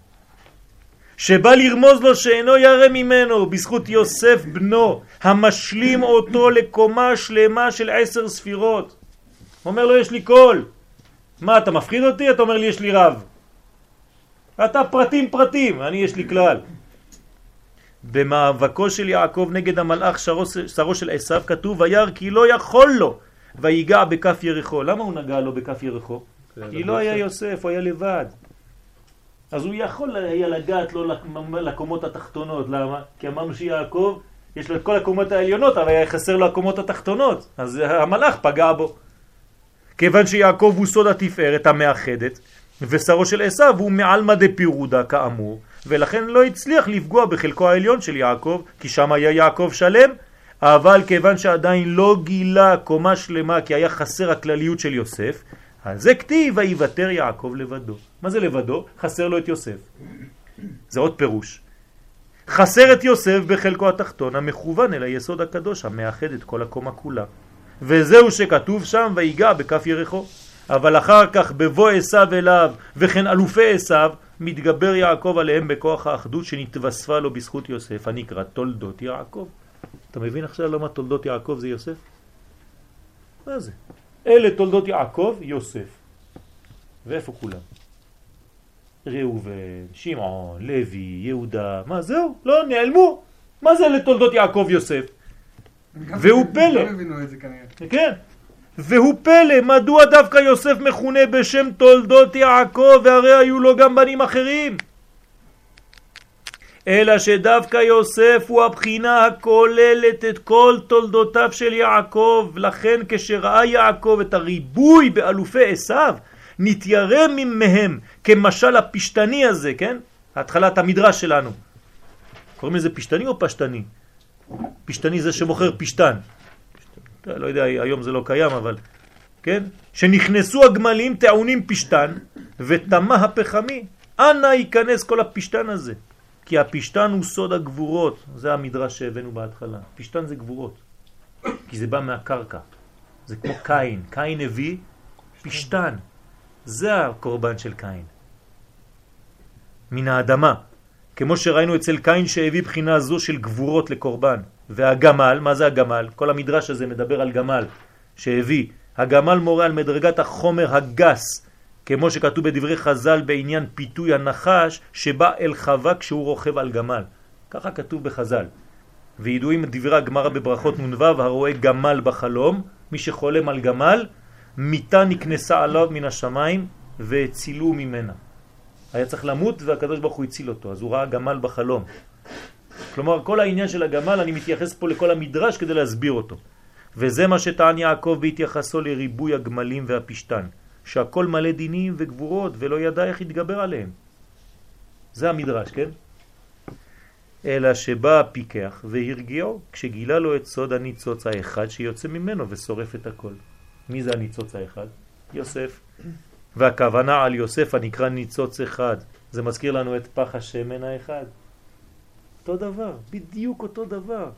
שבא לרמוז לו שאינו ירא ממנו בזכות יוסף בנו, המשלים אותו לקומה שלמה של עשר ספירות. אומר לו, יש לי קול. מה, אתה מפחיד אותי? אתה אומר לי, יש לי רב. אתה פרטים פרטים, אני יש לי כלל. במאבקו של יעקב נגד המלאך שרו, שרו של עשיו כתוב וירא כי לא יכול לו ויגע בכף ירחו. למה הוא נגע לו בכף ירחו? כי לא היה יוסף, הוא היה לבד. אז הוא יכול היה לגעת לו לקומות התחתונות. למה? כי אמרנו שיעקב יש לו את כל הקומות העליונות, אבל היה חסר לו הקומות התחתונות. אז המלאך פגע בו. כיוון שיעקב הוא סוד התפארת המאחדת, ושרו של עשיו הוא מעלמא דפירודה כאמור, ולכן לא הצליח לפגוע בחלקו העליון של יעקב, כי שם היה יעקב שלם, אבל כיוון שעדיין לא גילה קומה שלמה כי היה חסר הכלליות של יוסף, אז זה כתיב ויוותר יעקב לבדו. מה זה לבדו? חסר לו את יוסף. זה עוד פירוש. חסר את יוסף בחלקו התחתון המכוון אל היסוד הקדוש המאחד את כל הקומה כולה. וזהו שכתוב שם ויגע בכף ירחו. אבל אחר כך בבוא עשיו אליו וכן אלופי עשיו מתגבר יעקב עליהם בכוח האחדות שנתווספה לו בזכות יוסף הנקרא תולדות יעקב. אתה מבין עכשיו למה תולדות יעקב זה יוסף? מה זה? אלה תולדות יעקב, יוסף. ואיפה כולם? ראובן, שמעון, לוי, יהודה, מה זהו? לא, נעלמו. מה זה לתולדות יעקב יוסף? והוא פלא. גם הבינו את זה כנראה. כן. והוא פלא, מדוע דווקא יוסף מכונה בשם תולדות יעקב והרי היו לו גם בנים אחרים? אלא שדווקא יוסף הוא הבחינה הכוללת את כל תולדותיו של יעקב, לכן כשראה יעקב את הריבוי באלופי עשיו, נתיירא מהם כמשל הפשטני הזה, כן? התחלת המדרש שלנו. קוראים לזה פשטני או פשטני? פשטני זה שמוכר פשטן. לא יודע, היום זה לא קיים, אבל... כן? שנכנסו הגמלים טעונים פשטן ותמה הפחמי. אנא ייכנס כל הפשטן הזה. כי הפשטן הוא סוד הגבורות, זה המדרש שהבאנו בהתחלה. פשטן זה גבורות, כי זה בא מהקרקע. זה כמו קין, קין הביא פשטן. זה הקורבן של קין. מן האדמה. כמו שראינו אצל קין שהביא בחינה זו של גבורות לקורבן. והגמל, מה זה הגמל? כל המדרש הזה מדבר על גמל שהביא. הגמל מורה על מדרגת החומר הגס, כמו שכתוב בדברי חז"ל בעניין פיתוי הנחש שבא אל חווה כשהוא רוכב על גמל. ככה כתוב בחז"ל. וידועים דברי הגמרא בברכות נ"ו הרואה גמל בחלום, מי שחולם על גמל, מיטה נקנסה עליו מן השמיים והצילו ממנה. היה צריך למות והקדוש ברוך הוא הציל אותו, אז הוא ראה גמל בחלום. כלומר, כל העניין של הגמל, אני מתייחס פה לכל המדרש כדי להסביר אותו. וזה מה שטען יעקב בהתייחסו לריבוי הגמלים והפשטן, שהכל מלא דינים וגבורות ולא ידע איך יתגבר עליהם. זה המדרש, כן? אלא שבא הפיקח והרגיעו כשגילה לו את סוד הניצוץ האחד שיוצא ממנו ושורף את הכל. מי זה הניצוץ האחד? יוסף. והכוונה על יוסף הנקרא ניצוץ אחד. זה מזכיר לנו את פח השמן האחד. אותו דבר, בדיוק אותו דבר.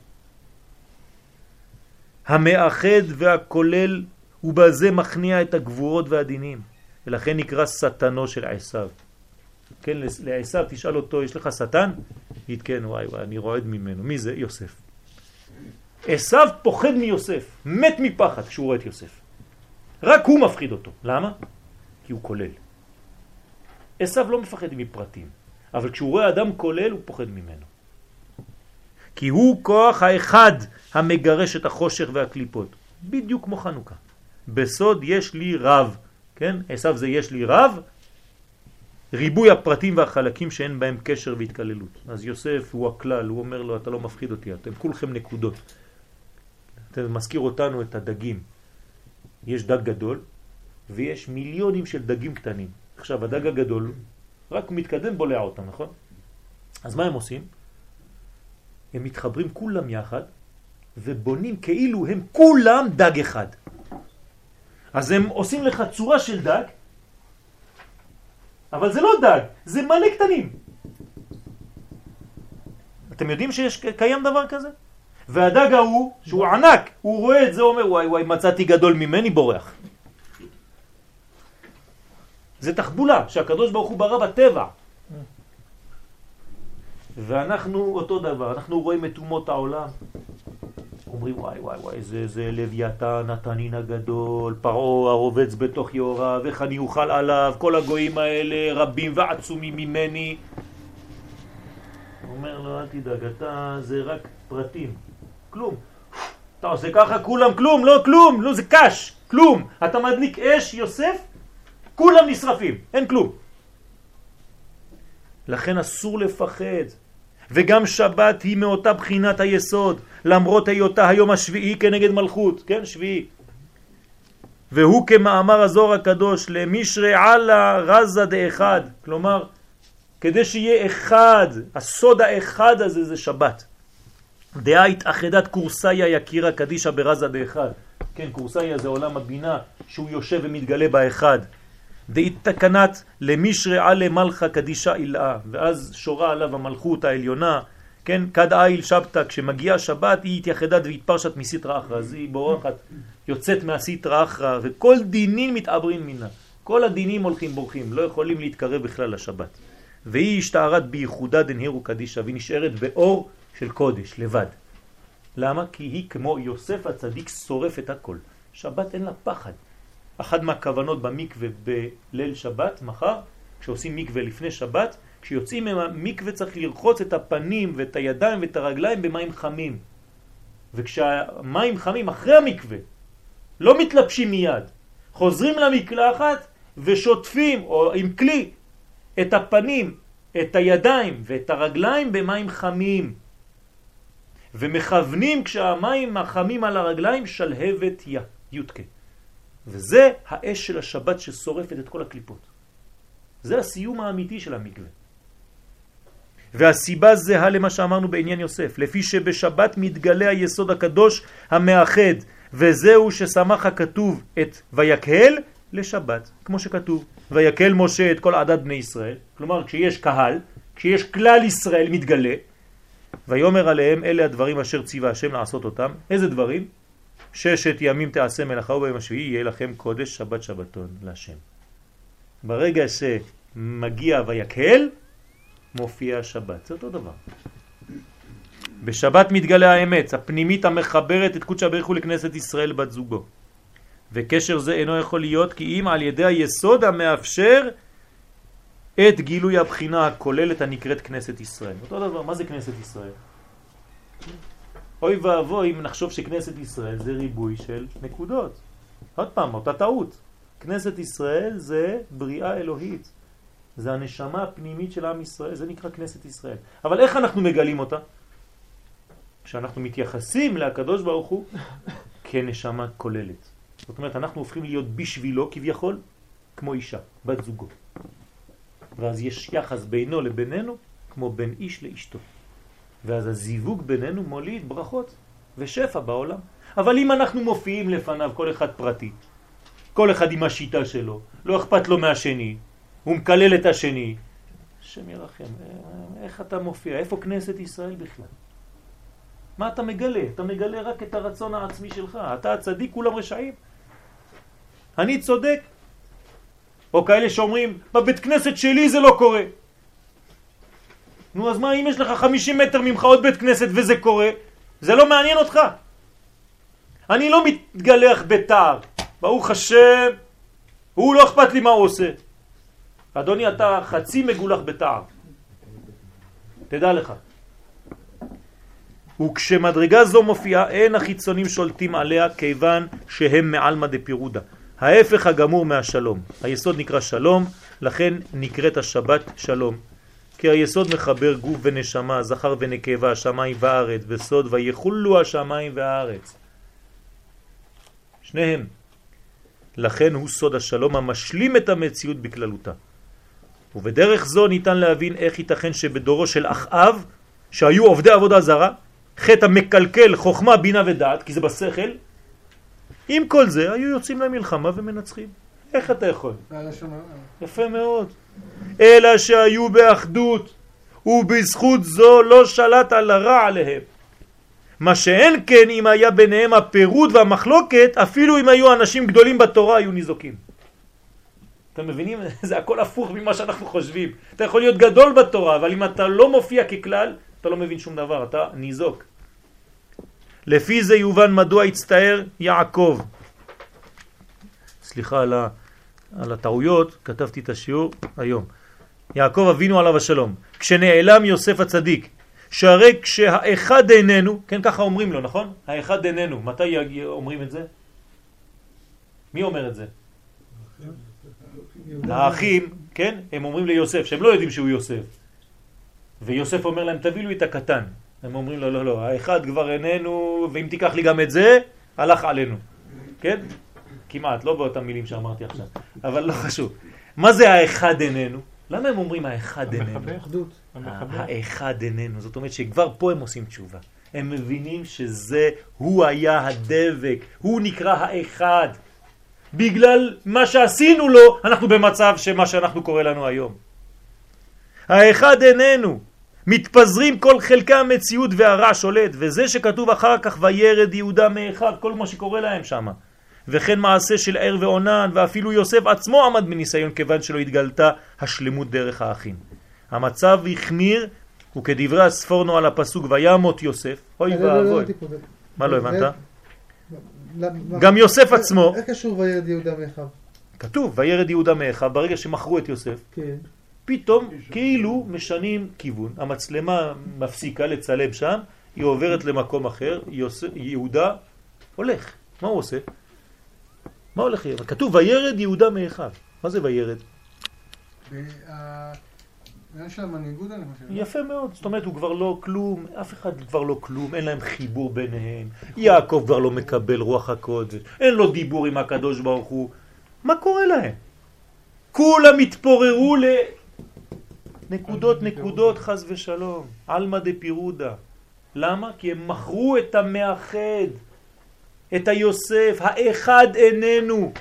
המאחד והכולל ובזה מכניע את הגבורות והדינים ולכן נקרא שטנו של עשיו. כן, לעשיו תשאל אותו, יש לך שטן? יגיד כן, וואי וואי, אני רועד ממנו. מי זה? יוסף. עשיו פוחד מיוסף, מת מפחד כשהוא רואה את יוסף. רק הוא מפחיד אותו. למה? כי הוא כולל. עשיו לא מפחד מפרטים, אבל כשהוא רואה אדם כולל הוא פוחד ממנו. כי הוא כוח האחד המגרש את החושך והקליפות. בדיוק כמו חנוכה. בסוד יש לי רב, כן? עשיו זה יש לי רב, ריבוי הפרטים והחלקים שאין בהם קשר והתקללות. אז יוסף הוא הכלל, הוא אומר לו, אתה לא מפחיד אותי, אתם כולכם נקודות. אתה מזכיר אותנו את הדגים. יש דג גדול ויש מיליונים של דגים קטנים. עכשיו, הדג הגדול רק מתקדם בולע אותם, נכון? אז מה הם עושים? הם מתחברים כולם יחד ובונים כאילו הם כולם דג אחד. אז הם עושים לך צורה של דג, אבל זה לא דג, זה מלא קטנים. אתם יודעים שיש קיים דבר כזה? והדג ההוא, שהוא ענק, הוא רואה את זה, אומר וואי וואי מצאתי גדול ממני בורח. זה תחבולה שהקדוש ברוך הוא ברא בטבע. ואנחנו אותו דבר, אנחנו רואים את אומות העולם, אומרים וואי וואי וואי זה, זה לוויתן התנין הגדול, פרעה הרובץ בתוך יורה, ואיך אני אוכל עליו, כל הגויים האלה רבים ועצומים ממני. הוא אומר לו אל תדאג, אתה זה רק פרטים, כלום. אתה עושה ככה כולם כלום, לא כלום, לא זה קש, כלום. אתה מדליק אש יוסף, כולם נשרפים, אין כלום. לכן אסור לפחד. וגם שבת היא מאותה בחינת היסוד, למרות היותה היום השביעי כנגד מלכות, כן, שביעי. והוא כמאמר הזוהר הקדוש, למישרי עלה רזה דאחד, כלומר, כדי שיהיה אחד, הסוד האחד הזה זה שבת. דעה התאחדת קורסאיה יקירה קדישה ברזה דאחד. כן, קורסאיה זה עולם הבינה שהוא יושב ומתגלה באחד. דאית תקנת למישרי עלה מלכה קדישה אילאה, ואז שורה עליו המלכות העליונה, כן, כד איל שבתא, כשמגיעה שבת היא התייחדת והתפרשת מסיטרא אחרא, אז היא בורחת, יוצאת מהסיטרא אחרא, וכל דינים מתעברים מינה. כל הדינים הולכים בורחים, לא יכולים להתקרב בכלל לשבת. והיא השתערת בייחודה דנהירו קדישה, והיא נשארת באור של קודש, לבד. למה? כי היא כמו יוסף הצדיק שורף את הכל. שבת אין לה פחד. אחת מהכוונות במקווה בליל שבת, מחר, כשעושים מקווה לפני שבת, כשיוצאים מהמקווה צריך לרחוץ את הפנים ואת הידיים ואת הרגליים במים חמים. וכשהמים חמים אחרי המקווה, לא מתלבשים מיד, חוזרים למקלחת ושוטפים, או עם כלי, את הפנים, את הידיים ואת הרגליים במים חמים. ומכוונים כשהמים החמים על הרגליים שלהבת יודקה. וזה האש של השבת ששורפת את כל הקליפות. זה הסיום האמיתי של המקווה. והסיבה זהה למה שאמרנו בעניין יוסף, לפי שבשבת מתגלה היסוד הקדוש המאחד, וזהו ששמח הכתוב את ויקהל לשבת, כמו שכתוב, ויקהל משה את כל עדת בני ישראל, כלומר כשיש קהל, כשיש כלל ישראל מתגלה, ויומר עליהם אלה הדברים אשר ציווה השם לעשות אותם, איזה דברים? ששת ימים תעשה מלאכה וביום השביעי יהיה לכם קודש שבת שבתון להשם. ברגע שמגיע ויקהל, מופיע שבת. זה אותו דבר. בשבת מתגלה האמת, הפנימית המחברת את קודשא בריך הוא לכנסת ישראל בת זוגו. וקשר זה אינו יכול להיות כי אם על ידי היסוד המאפשר את גילוי הבחינה הכוללת הנקראת כנסת ישראל. אותו דבר, מה זה כנסת ישראל? אוי ואבוי אם נחשוב שכנסת ישראל זה ריבוי של נקודות. עוד פעם, אותה טעות. כנסת ישראל זה בריאה אלוהית. זה הנשמה הפנימית של עם ישראל, זה נקרא כנסת ישראל. אבל איך אנחנו מגלים אותה? כשאנחנו מתייחסים לקדוש ברוך הוא כנשמה כוללת. זאת אומרת, אנחנו הופכים להיות בשבילו כביכול כמו אישה, בת זוגו. ואז יש יחס בינו לבינינו כמו בין איש לאשתו. ואז הזיווג בינינו מוליד ברכות ושפע בעולם. אבל אם אנחנו מופיעים לפניו כל אחד פרטי, כל אחד עם השיטה שלו, לא אכפת לו מהשני, הוא מקלל את השני, השם ירחם, איך אתה מופיע? איפה כנסת ישראל בכלל? מה אתה מגלה? אתה מגלה רק את הרצון העצמי שלך. אתה הצדיק, כולם רשעים. אני צודק. או כאלה שאומרים, בבית כנסת שלי זה לא קורה. נו, אז מה אם יש לך 50 מטר ממך עוד בית כנסת וזה קורה? זה לא מעניין אותך. אני לא מתגלח בתער. ברוך השם, הוא לא אכפת לי מה הוא עושה. אדוני, אתה חצי מגולח בתער. תדע לך. וכשמדרגה זו מופיעה, אין החיצונים שולטים עליה כיוון שהם מעלמא דפירודה. ההפך הגמור מהשלום. היסוד נקרא שלום, לכן נקראת השבת שלום. כי היסוד מחבר גוף ונשמה, זכר ונקבה, השמיים והארץ, בסוד ויחולו השמיים והארץ. שניהם. לכן הוא סוד השלום המשלים את המציאות בכללותה. ובדרך זו ניתן להבין איך ייתכן שבדורו של אחאב, שהיו עובדי עבודה זרה, חטא המקלקל חוכמה, בינה ודעת, כי זה בשכל, עם כל זה היו יוצאים למלחמה ומנצחים. איך אתה יכול? יפה מאוד. אלא שהיו באחדות, ובזכות זו לא שלט על הרע עליהם. מה שאין כן אם היה ביניהם הפירוד והמחלוקת, אפילו אם היו אנשים גדולים בתורה היו ניזוקים. אתם מבינים? זה הכל הפוך ממה שאנחנו חושבים. אתה יכול להיות גדול בתורה, אבל אם אתה לא מופיע ככלל, אתה לא מבין שום דבר, אתה ניזוק. לפי זה יובן מדוע הצטער יעקב. סליחה על, ה, על הטעויות, כתבתי את השיעור היום. יעקב אבינו עליו השלום. כשנעלם יוסף הצדיק, שהרי כשהאחד איננו, כן ככה אומרים לו, נכון? האחד איננו. מתי אומרים את זה? מי אומר את זה? האחים, כן? הם אומרים ליוסף, שהם לא יודעים שהוא יוסף. ויוסף אומר להם, תביאו לי את הקטן. הם אומרים לו, לא, לא, האחד כבר איננו, ואם תיקח לי גם את זה, הלך עלינו. כן? כמעט, לא באותם מילים שאמרתי עכשיו, אבל לא חשוב. מה זה האחד איננו? למה הם אומרים האחד איננו? האחד איננו. זאת אומרת שכבר פה הם עושים תשובה. הם מבינים שזה, הוא היה הדבק, הוא נקרא האחד. בגלל מה שעשינו לו, אנחנו במצב שמה שאנחנו קורא לנו היום. האחד איננו, מתפזרים כל חלקי המציאות והרע שולט, וזה שכתוב אחר כך וירד יהודה מאחיו, כל מה שקורה להם שם. וכן מעשה של ער ועונן, ואפילו יוסף עצמו עמד בניסיון כיוון שלא התגלתה השלמות דרך האחים. המצב החמיר, וכדברי הספורנו על הפסוק וימות יוסף, אוי לא, לא, לא, ואבוי. לא, זה- מה לא הבנת? למה- גם יוסף עצמו, איך קשור וירד יהודה מאחיו? כתוב וירד יהודה מאחיו, ברגע שמכרו את יוסף, כן. פתאום כאילו משנים כיוון. המצלמה מפסיקה לצלם שם, היא עוברת למקום אחר. יהודה הולך. מה הוא עושה? מה הולך? כתוב וירד יהודה מאחיו. מה זה וירד? העניין של המנהיגות אני חושב. יפה מאוד, זאת אומרת הוא כבר לא כלום, אף אחד כבר לא כלום, אין להם חיבור ביניהם, יעקב כבר לא מקבל רוח הקודש, אין לו דיבור עם הקדוש ברוך הוא, מה קורה להם? כולם התפוררו לנקודות נקודות חס ושלום, עלמא דפירודה. למה? כי הם מכרו את המאחד, את היוסף, האחד איננו.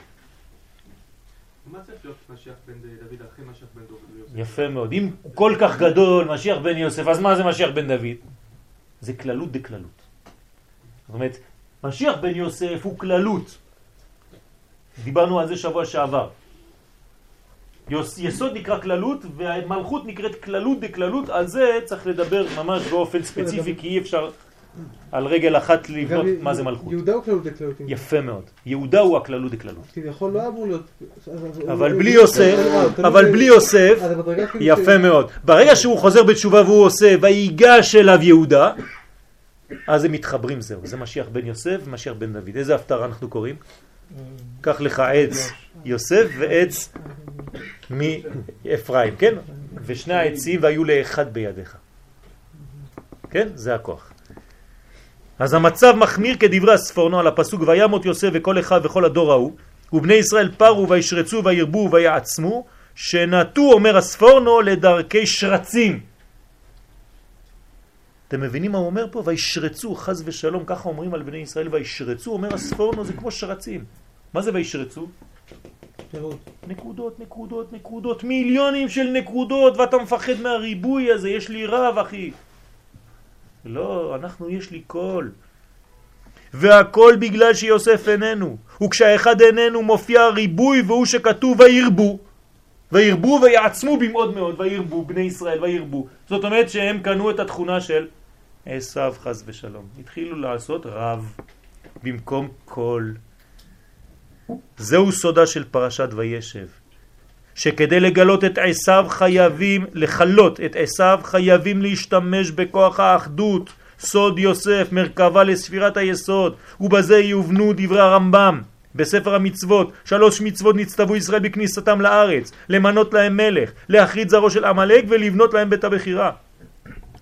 יפה מאוד. אם הוא כל כך גדול, משיח בן יוסף, אז מה זה משיח בן דוד? זה כללות דקללות. זאת אומרת, משיח בן יוסף הוא כללות. דיברנו על זה שבוע שעבר. יסוד נקרא כללות והמלכות נקראת כללות דקללות, על זה צריך לדבר ממש באופן ספציפי כי אי אפשר על רגל אחת לבנות מה זה מלכות. יהודה הוא כללות דקללות. יפה מאוד. יהודה הוא הכללות דקללות. כביכול לא אמור להיות... אבל בלי יוסף, אבל בלי יוסף, כאילו יפה מאוד. ברגע שהוא חוזר בתשובה והוא עושה ויגש אליו יהודה, אז הם מתחברים זהו. זה משיח בן יוסף ומשיח בן דוד. איזה הפטרה אנחנו קוראים? קח לך עץ יוסף ועץ מאפרים, כן? ושני העצים והיו לאחד בידיך. כן? זה הכוח. אז המצב מחמיר כדברי הספורנו על הפסוק וימות יוסף וכל אחד וכל הדור ההוא ובני ישראל פרו וישרצו וירבו ויעצמו שנטו אומר הספורנו לדרכי שרצים אתם מבינים מה הוא אומר פה? וישרצו חז ושלום ככה אומרים על בני ישראל וישרצו אומר הספורנו זה כמו שרצים מה זה וישרצו? נקודות, נקודות, נקודות, מיליונים של נקודות, ואתה מפחד מהריבוי הזה, יש לי רב, אחי. לא, אנחנו יש לי קול. והכל בגלל שיוסף איננו. וכשהאחד איננו מופיע ריבוי והוא שכתוב וירבו. וירבו ויעצמו במאוד מאוד, וירבו בני ישראל וירבו. זאת אומרת שהם קנו את התכונה של עשיו חס ושלום. התחילו לעשות רב במקום קול. זהו סודה של פרשת וישב. שכדי לגלות את עשיו חייבים, לחלות את עשיו חייבים להשתמש בכוח האחדות, סוד יוסף, מרכבה לספירת היסוד, ובזה יובנו דברי הרמב"ם. בספר המצוות, שלוש מצוות נצטוו ישראל בכניסתם לארץ, למנות להם מלך, להחריד זרעו של עמלק ולבנות להם בית הבחירה.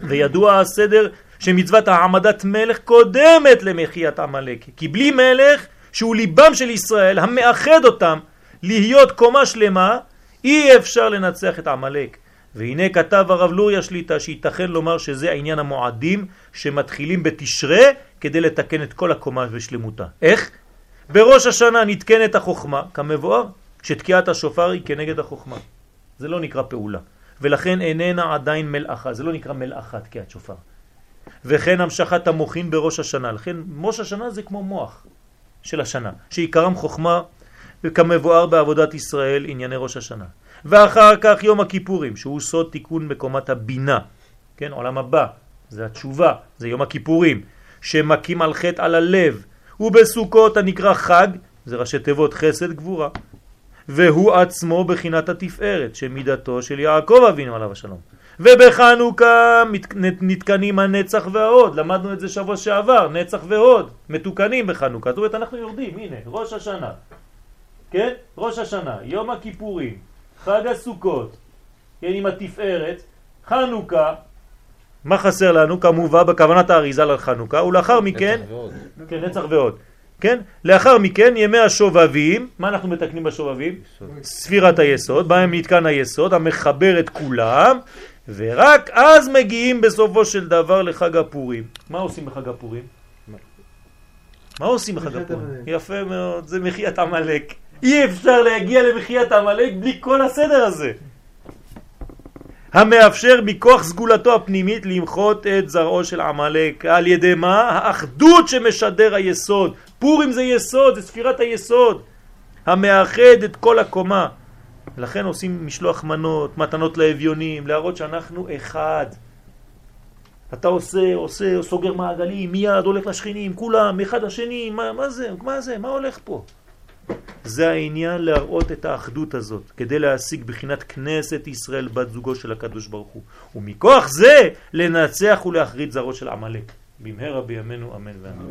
וידוע הסדר שמצוות העמדת מלך קודמת למחיית עמלק, כי בלי מלך שהוא ליבם של ישראל המאחד אותם להיות קומה שלמה אי אפשר לנצח את עמלק. והנה כתב הרב לוריה שליטה שייתכן לומר שזה עניין המועדים שמתחילים בתשרה כדי לתקן את כל הקומה ושלמותה. איך? בראש השנה נתקנת החוכמה, כמבואר, שתקיעת השופר היא כנגד החוכמה. זה לא נקרא פעולה. ולכן איננה עדיין מלאכה, זה לא נקרא מלאכה תקיעת שופר. וכן המשכת המוחין בראש השנה. לכן ראש השנה זה כמו מוח של השנה, שעיקרם חוכמה וכמבואר בעבודת ישראל ענייני ראש השנה. ואחר כך יום הכיפורים, שהוא סוד תיקון מקומת הבינה, כן, עולם הבא, זה התשובה, זה יום הכיפורים, שמקים על חטא על הלב, ובסוכות הנקרא חג, זה ראשי תיבות חסד גבורה, והוא עצמו בחינת התפארת, שמידתו של יעקב אבינו עליו השלום. ובחנוכה נתקנים הנצח וההוד, למדנו את זה שבוע שעבר, נצח והוד, מתוקנים בחנוכה, זאת אומרת אנחנו יורדים, הנה, ראש השנה, כן? ראש השנה, יום הכיפורים, חג הסוכות, כן, עם התפארת, חנוכה, מה חסר לנו? כמובן בכוונת האריזה לחנוכה, ולאחר מכן, נצח ועוד. כן, נצח ועוד, כן? לאחר מכן ימי השובבים, מה אנחנו מתקנים בשובבים? ספירת היסוד, בהם נתקן היסוד המחבר את כולם, ורק אז מגיעים בסופו של דבר לחג הפורים. מה עושים בחג הפורים? מה עושים בחג הפורים? יפה מאוד, זה מחיית עמלק. אי אפשר להגיע למחיית עמלק בלי כל הסדר הזה. המאפשר מכוח סגולתו הפנימית למחות את זרעו של עמלק. על ידי מה? האחדות שמשדר היסוד. פורים זה יסוד, זה ספירת היסוד, המאחד את כל הקומה. לכן עושים משלוח מנות, מתנות לאביונים, להראות שאנחנו אחד. אתה עושה, עושה, סוגר מעגלים, מיד הולך לשכנים, כולם, אחד השני, מה, מה זה, מה זה, מה הולך פה? זה העניין להראות את האחדות הזאת, כדי להשיג בחינת כנסת ישראל בת זוגו של הקדוש ברוך הוא. ומכוח זה לנצח ולהחריד זרות של עמלק. במהרה בימינו אמן ואמן.